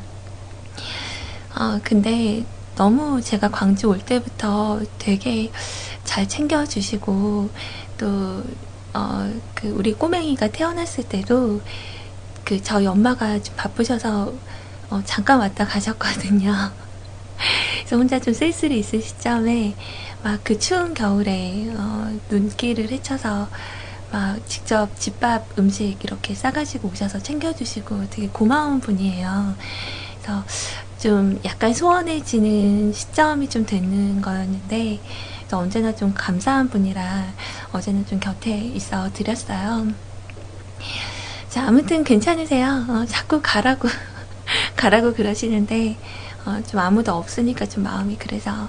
어, 근데 너무 제가 광주 올 때부터 되게 잘 챙겨주시고, 또, 어, 그, 우리 꼬맹이가 태어났을 때도, 그, 저희 엄마가 좀 바쁘셔서, 어, 잠깐 왔다 가셨거든요. [laughs] 그래서 혼자 좀 쓸쓸히 있을 시점에, 막 그 추운 겨울에, 어, 눈길을 헤쳐서, 막 직접 집밥 음식 이렇게 싸가지고 오셔서 챙겨주시고 되게 고마운 분이에요. 그래서 좀 약간 소원해지는 시점이 좀 되는 거였는데 언제나 좀 감사한 분이라 어제는 좀 곁에 있어 드렸어요. 자, 아무튼 괜찮으세요? 어, 자꾸 가라고, [laughs] 가라고 그러시는데, 어, 좀 아무도 없으니까 좀 마음이 그래서.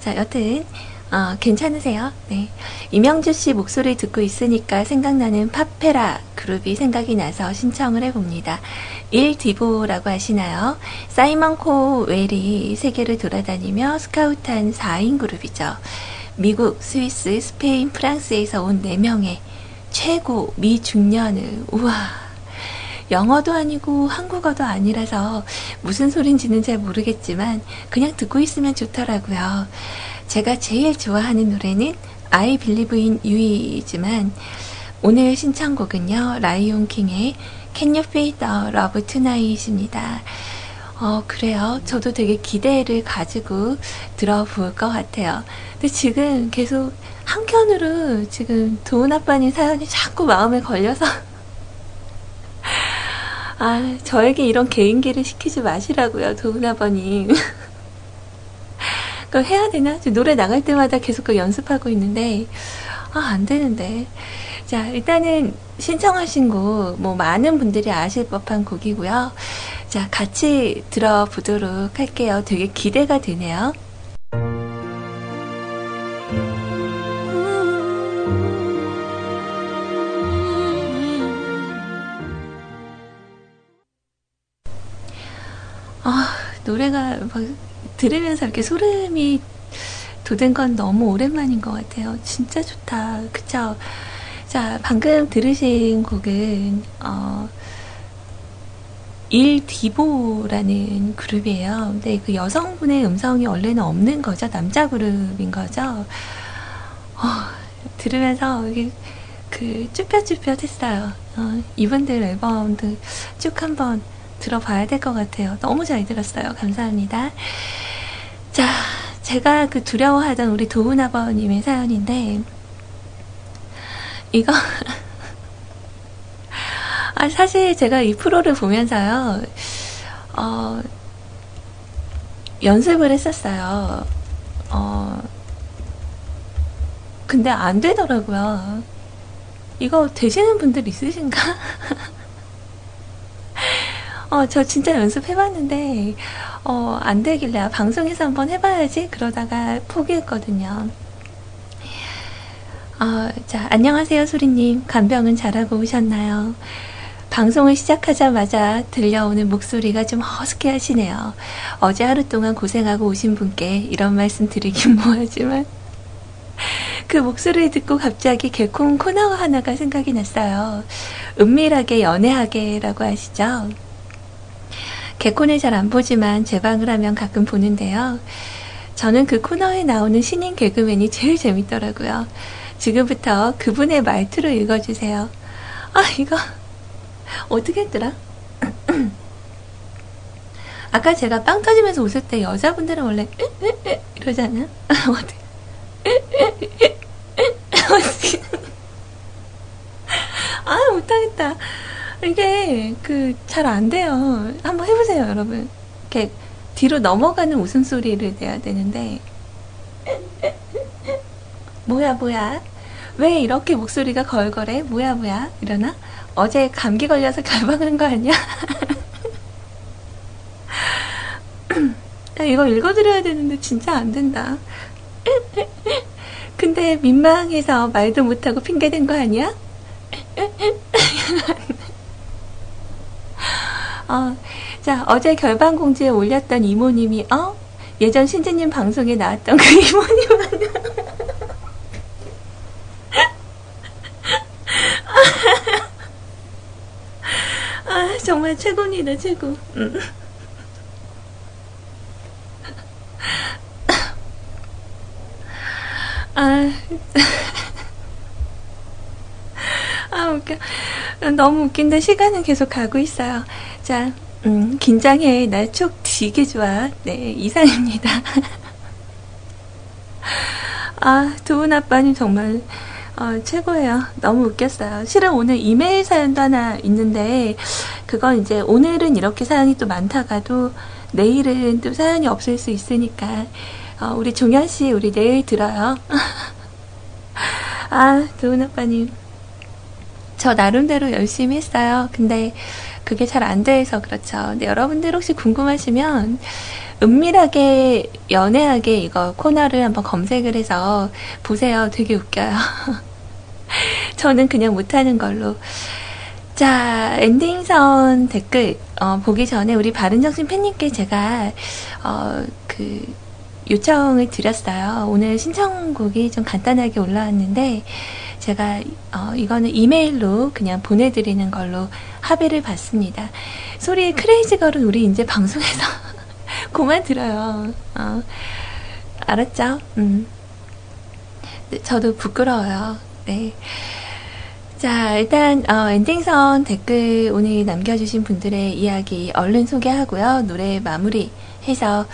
자, 여튼, 어, 괜찮으세요? 네. 이명주 씨 목소리 듣고 있으니까 생각나는 파페라 그룹이 생각이 나서 신청을 해봅니다. 일 디보라고 하시나요? 사이먼 코 웰이 세계를 돌아다니며 스카우트한 4인 그룹이죠. 미국, 스위스, 스페인, 프랑스에서 온 4명의 최고 미중년을, 우와. 영어도 아니고 한국어도 아니라서 무슨 소린지는 잘 모르겠지만 그냥 듣고 있으면 좋더라고요. 제가 제일 좋아하는 노래는 I Believe in You이지만 오늘 신청곡은요. 라이온 킹의 Can You Feel the Love Tonight입니다. 어, 그래요. 저도 되게 기대를 가지고 들어볼 것 같아요. 근데 지금 계속 한켠으로 지금 도훈 아빠님 사연이 자꾸 마음에 걸려서 [laughs] 아, 저에게 이런 개인기를 시키지 마시라고요, 도훈 아버님. [laughs] 그 해야 되나? 노래 나갈 때마다 계속 그 연습하고 있는데, 아, 안 되는데. 자, 일단은 신청하신 곡, 뭐, 많은 분들이 아실 법한 곡이고요. 자, 같이 들어보도록 할게요. 되게 기대가 되네요. 아, 노래가 막 들으면서 이렇게 소름이 돋은 건 너무 오랜만인 것 같아요. 진짜 좋다. 그쵸? 자, 방금 들으신 곡은, 어, 일디보라는 그룹이에요. 근데 그 여성분의 음성이 원래는 없는 거죠. 남자 그룹인 거죠. 어, 들으면서 그 쭈뼛쭈뼛 했어요. 어, 이분들 앨범도 쭉 한번 들어봐야 될 것 같아요. 너무 잘 들었어요. 감사합니다. 자, 제가 그 두려워하던 우리 도훈 아버님의 사연인데, 이거, [laughs] 아, 사실 제가 이 프로를 보면서요, 어, 연습을 했었어요. 어, 근데 안 되더라고요. 이거 되시는 분들 있으신가? [laughs] 어, 저 진짜 연습해봤는데, 어, 안 되길래, 아, 방송에서 한번 해봐야지? 그러다가 포기했거든요. 어, 자, 안녕하세요, 소리님. 간병은 잘하고 오셨나요? 방송을 시작하자마자 들려오는 목소리가 좀 허스케 하시네요. 어제 하루 동안 고생하고 오신 분께 이런 말씀 드리긴 뭐하지만, 그 목소리를 듣고 갑자기 개콘 코너 하나가 생각이 났어요. 은밀하게 연애하게라고 하시죠? 개콘을 잘 안 보지만 제 방을 하면 가끔 보는데요. 저는 그 코너에 나오는 신인 개그맨이 제일 재밌더라고요. 지금부터 그분의 말투로 읽어주세요. 아, 이거, [laughs] 어떻게 했더라? [clears throat] 아까 제가 빵 터지면서 웃을 때 여자분들은 원래, 이러잖아? 어떻게, 어떻게. 아, 못하겠다. 이게 그 잘 안 돼요. 한번 해보세요, 여러분. 이렇게 뒤로 넘어가는 웃음소리를 내야 되는데 뭐야 뭐야 왜 이렇게 목소리가 걸걸해 뭐야 뭐야 이러나 어제 감기 걸려서 결방한 거 아니야? [laughs] 이거 읽어드려야 되는데 진짜 안 된다. 근데 민망해서 말도 못하고 핑계댄 거 아니야? 어, 자, 어제 결방 공지에 올렸던 이모님이, 어? 예전 신지님 방송에 나왔던 그 [laughs] 이모님 아니야? 아, 정말 최고입니다, 최고. 음. 아, 아, 웃겨. 너무 웃긴데 시간은 계속 가고 있어요. 자, 음, 긴장해. 날촉 되게 좋아. 네, 이상입니다. [laughs] 아, 두 분 아빠님 정말, 어, 최고예요. 너무 웃겼어요. 실은 오늘 이메일 사연도 하나 있는데, 그건 이제 오늘은 이렇게 사연이 또 많다가도, 내일은 또 사연이 없을 수 있으니까, 어, 우리 종현 씨, 우리 내일 들어요. [laughs] 아, 두분 아빠님. 저 나름대로 열심히 했어요. 근데 그게 잘 안 돼서 그렇죠. 근데 여러분들 혹시 궁금하시면 은밀하게 연애하게 이거 코너를 한번 검색을 해서 보세요. 되게 웃겨요. [laughs] 저는 그냥 못하는 걸로. 자, 엔딩선 댓글, 어, 보기 전에 우리 바른정신 팬님께 제가, 어, 그, 요청을 드렸어요. 오늘 신청곡이 좀 간단하게 올라왔는데, 제가, 어, 이거는 이메일로 그냥 보내드리는 걸로 합의를 봤습니다. 소리 크레이지 걸은 우리 이제 방송에서 [laughs] 그만 들어요. 어, 알았죠? 음. 네, 저도 부끄러워요. 네. 자, 일단, 어, 엔딩선 댓글 오늘 남겨주신 분들의 이야기 얼른 소개하고요. 노래 마무리 해서,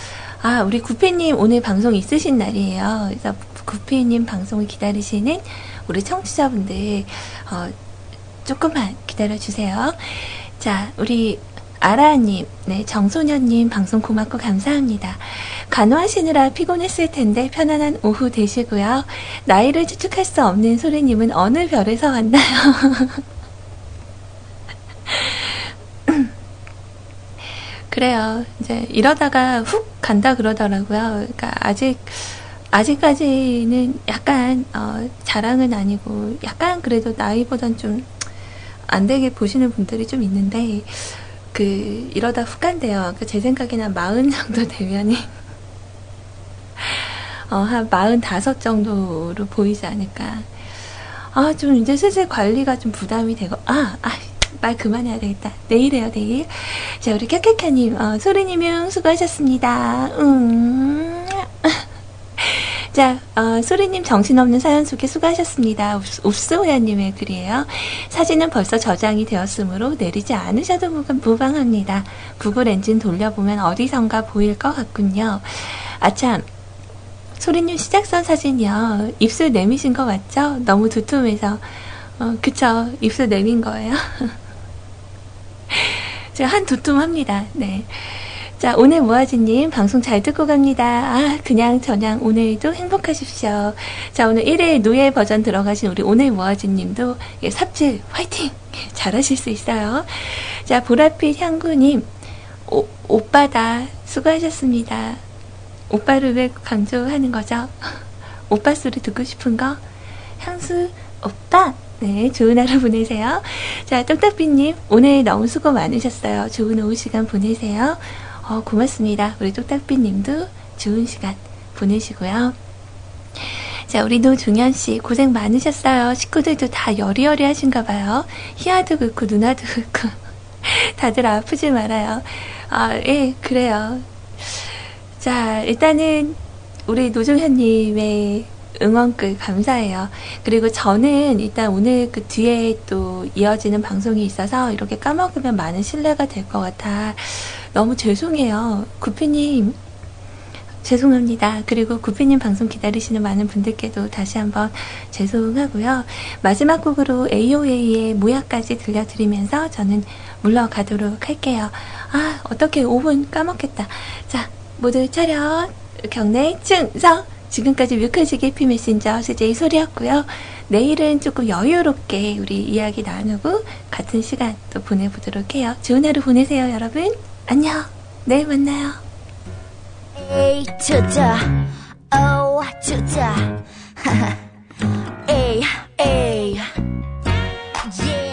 아, 우리 구피님 오늘 방송 있으신 날이에요. 그래서 구피님 방송을 기다리시는 우리 청취자분들, 어, 조금만 기다려주세요. 자, 우리 아라님, 네, 정소년님 방송 고맙고 감사합니다. 간호하시느라 피곤했을 텐데 편안한 오후 되시고요. 나이를 추측할 수 없는 소리님은 어느 별에서 왔나요? [laughs] 그래요. 이제 이러다가 훅 간다 그러더라고요. 그러니까 아직 아직까지는 약간 어, 자랑은 아니고 약간 그래도 나이보단 좀 안 되게 보시는 분들이 좀 있는데 그 이러다 훅 간대요. 그제 생각에는 마흔 정도 되면은 [laughs] 어, 한 마흔 다섯 정도로 보이지 않을까. 아, 좀 이제 슬슬 관리가 좀 부담이 되고, 아, 아, 말 그만해야 되겠다. 내일해요, 내일. 자, 우리 캬캬캬님, 어, 소리님용 수고하셨습니다. 음. [laughs] 자, 어, 소리님 정신없는 사연 소개 수고하셨습니다. 옵스호야님의 글이에요. 사진은 벌써 저장이 되었으므로 내리지 않으셔도 무방합니다. 구글 엔진 돌려보면 어디선가 보일 것 같군요. 아참, 소리님 시작선 사진이요. 입술 내미신 거 맞죠? 너무 두툼해서. 어, 그쵸. 입술 내민 거예요. [laughs] 제가 한 두툼합니다. 네. 자, 오늘 모아지님 방송 잘 듣고 갑니다. 아, 그냥 저냥 오늘도 행복하십시오. 자, 오늘 1회 노예 버전 들어가신 우리 오늘 모아지님도 예, 삽질 화이팅! 잘하실 수 있어요. 자, 보랏빛 향구님, 오, 오빠다. 수고하셨습니다. 오빠를 왜 강조하는 거죠? [laughs] 오빠 소리 듣고 싶은 거? 향수, 오빠! 네, 좋은 하루 보내세요. 자, 똑딱비님, 오늘 너무 수고 많으셨어요. 좋은 오후 시간 보내세요. 어, 고맙습니다. 우리 똑딱비 님도 좋은 시간 보내시고요. 자, 우리 노종현 씨 고생 많으셨어요. 식구들도 다 여리여리 하신가 봐요. 희아도 그렇고 누나도 그렇고 [laughs] 다들 아프지 말아요. 아, 예, 그래요. 자, 일단은 우리 노종현 님의 응원글 감사해요. 그리고 저는 일단 오늘 그 뒤에 또 이어지는 방송이 있어서 이렇게 까먹으면 많은 신뢰가 될 것 같아. 너무 죄송해요. 구피님, 죄송합니다. 그리고 구피님 방송 기다리시는 많은 분들께도 다시 한번 죄송하고요. 마지막 곡으로 AOA의 모야까지 들려드리면서 저는 물러가도록 할게요. 아, 어떻게 5분 까먹겠다. 자, 모두 차렷, 경례, 충성! 지금까지 뮤클지기 피 메신저 CJ 소리였고요. 내일은 조금 여유롭게 우리 이야기 나누고 같은 시간 또 보내보도록 해요. 좋은 하루 보내세요, 여러분. 안녕. 내일 만나요. 에이, 투자, O 투자, A A. Yeah.